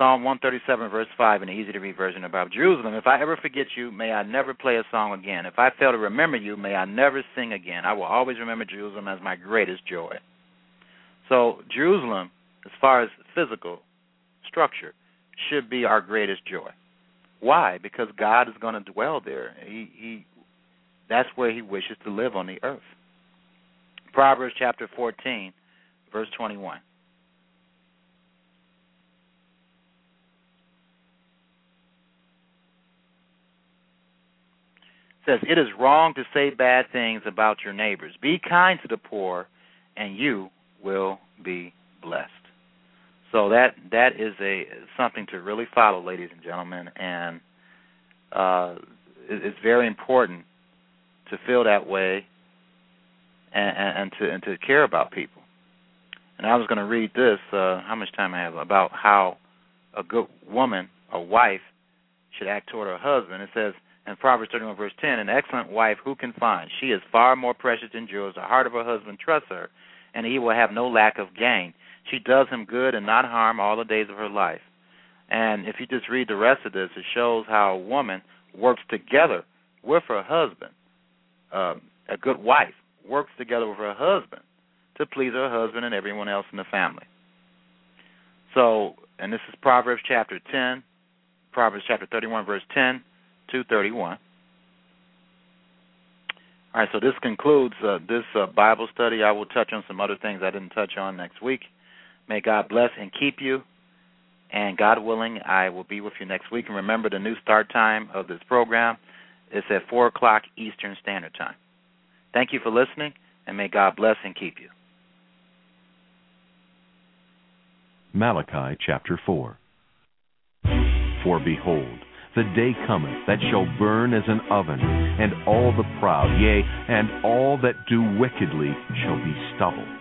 Psalm 137, verse 5, in the easy to read version about Jerusalem. If I ever forget you, may I never play a song again. If I fail to remember you, may I never sing again. I will always remember Jerusalem as my greatest joy. So, Jerusalem, as far as physical, structure should be our greatest joy. Why? Because God is going to dwell there. He he that's where he wishes to live on the earth. Proverbs chapter 14 verse 21. says it is wrong to say bad things about your neighbors. Be kind to the poor and you will be blessed. So that that is a something to really follow, ladies and gentlemen, and uh, it's very important to feel that way and, and, to and to care about people. And I was going to read this. Uh, how much time I have about how a good woman, a wife, should act toward her husband. It says in Proverbs 31 verse 10, an excellent wife who can find? She is far more precious than jewels. The heart of her husband trusts her, and he will have no lack of gain. She does him good and not harm all the days of her life. And if you just read the rest of this, it shows how a woman works together with her husband. Um, a good wife works together with her husband to please her husband and everyone else in the family. So, and this is Proverbs chapter 10, Proverbs chapter 31, verse 10 to 31. All right, so this concludes uh, this uh, Bible study. I will touch on some other things I didn't touch on next week. May God bless and keep you. And God willing, I will be with you next week. And remember, the new start time of this program is at 4 o'clock Eastern Standard Time. Thank you for listening, and may God bless and keep you. Malachi chapter 4 For behold, the day cometh that shall burn as an oven, and all the proud, yea, and all that do wickedly shall be stubble.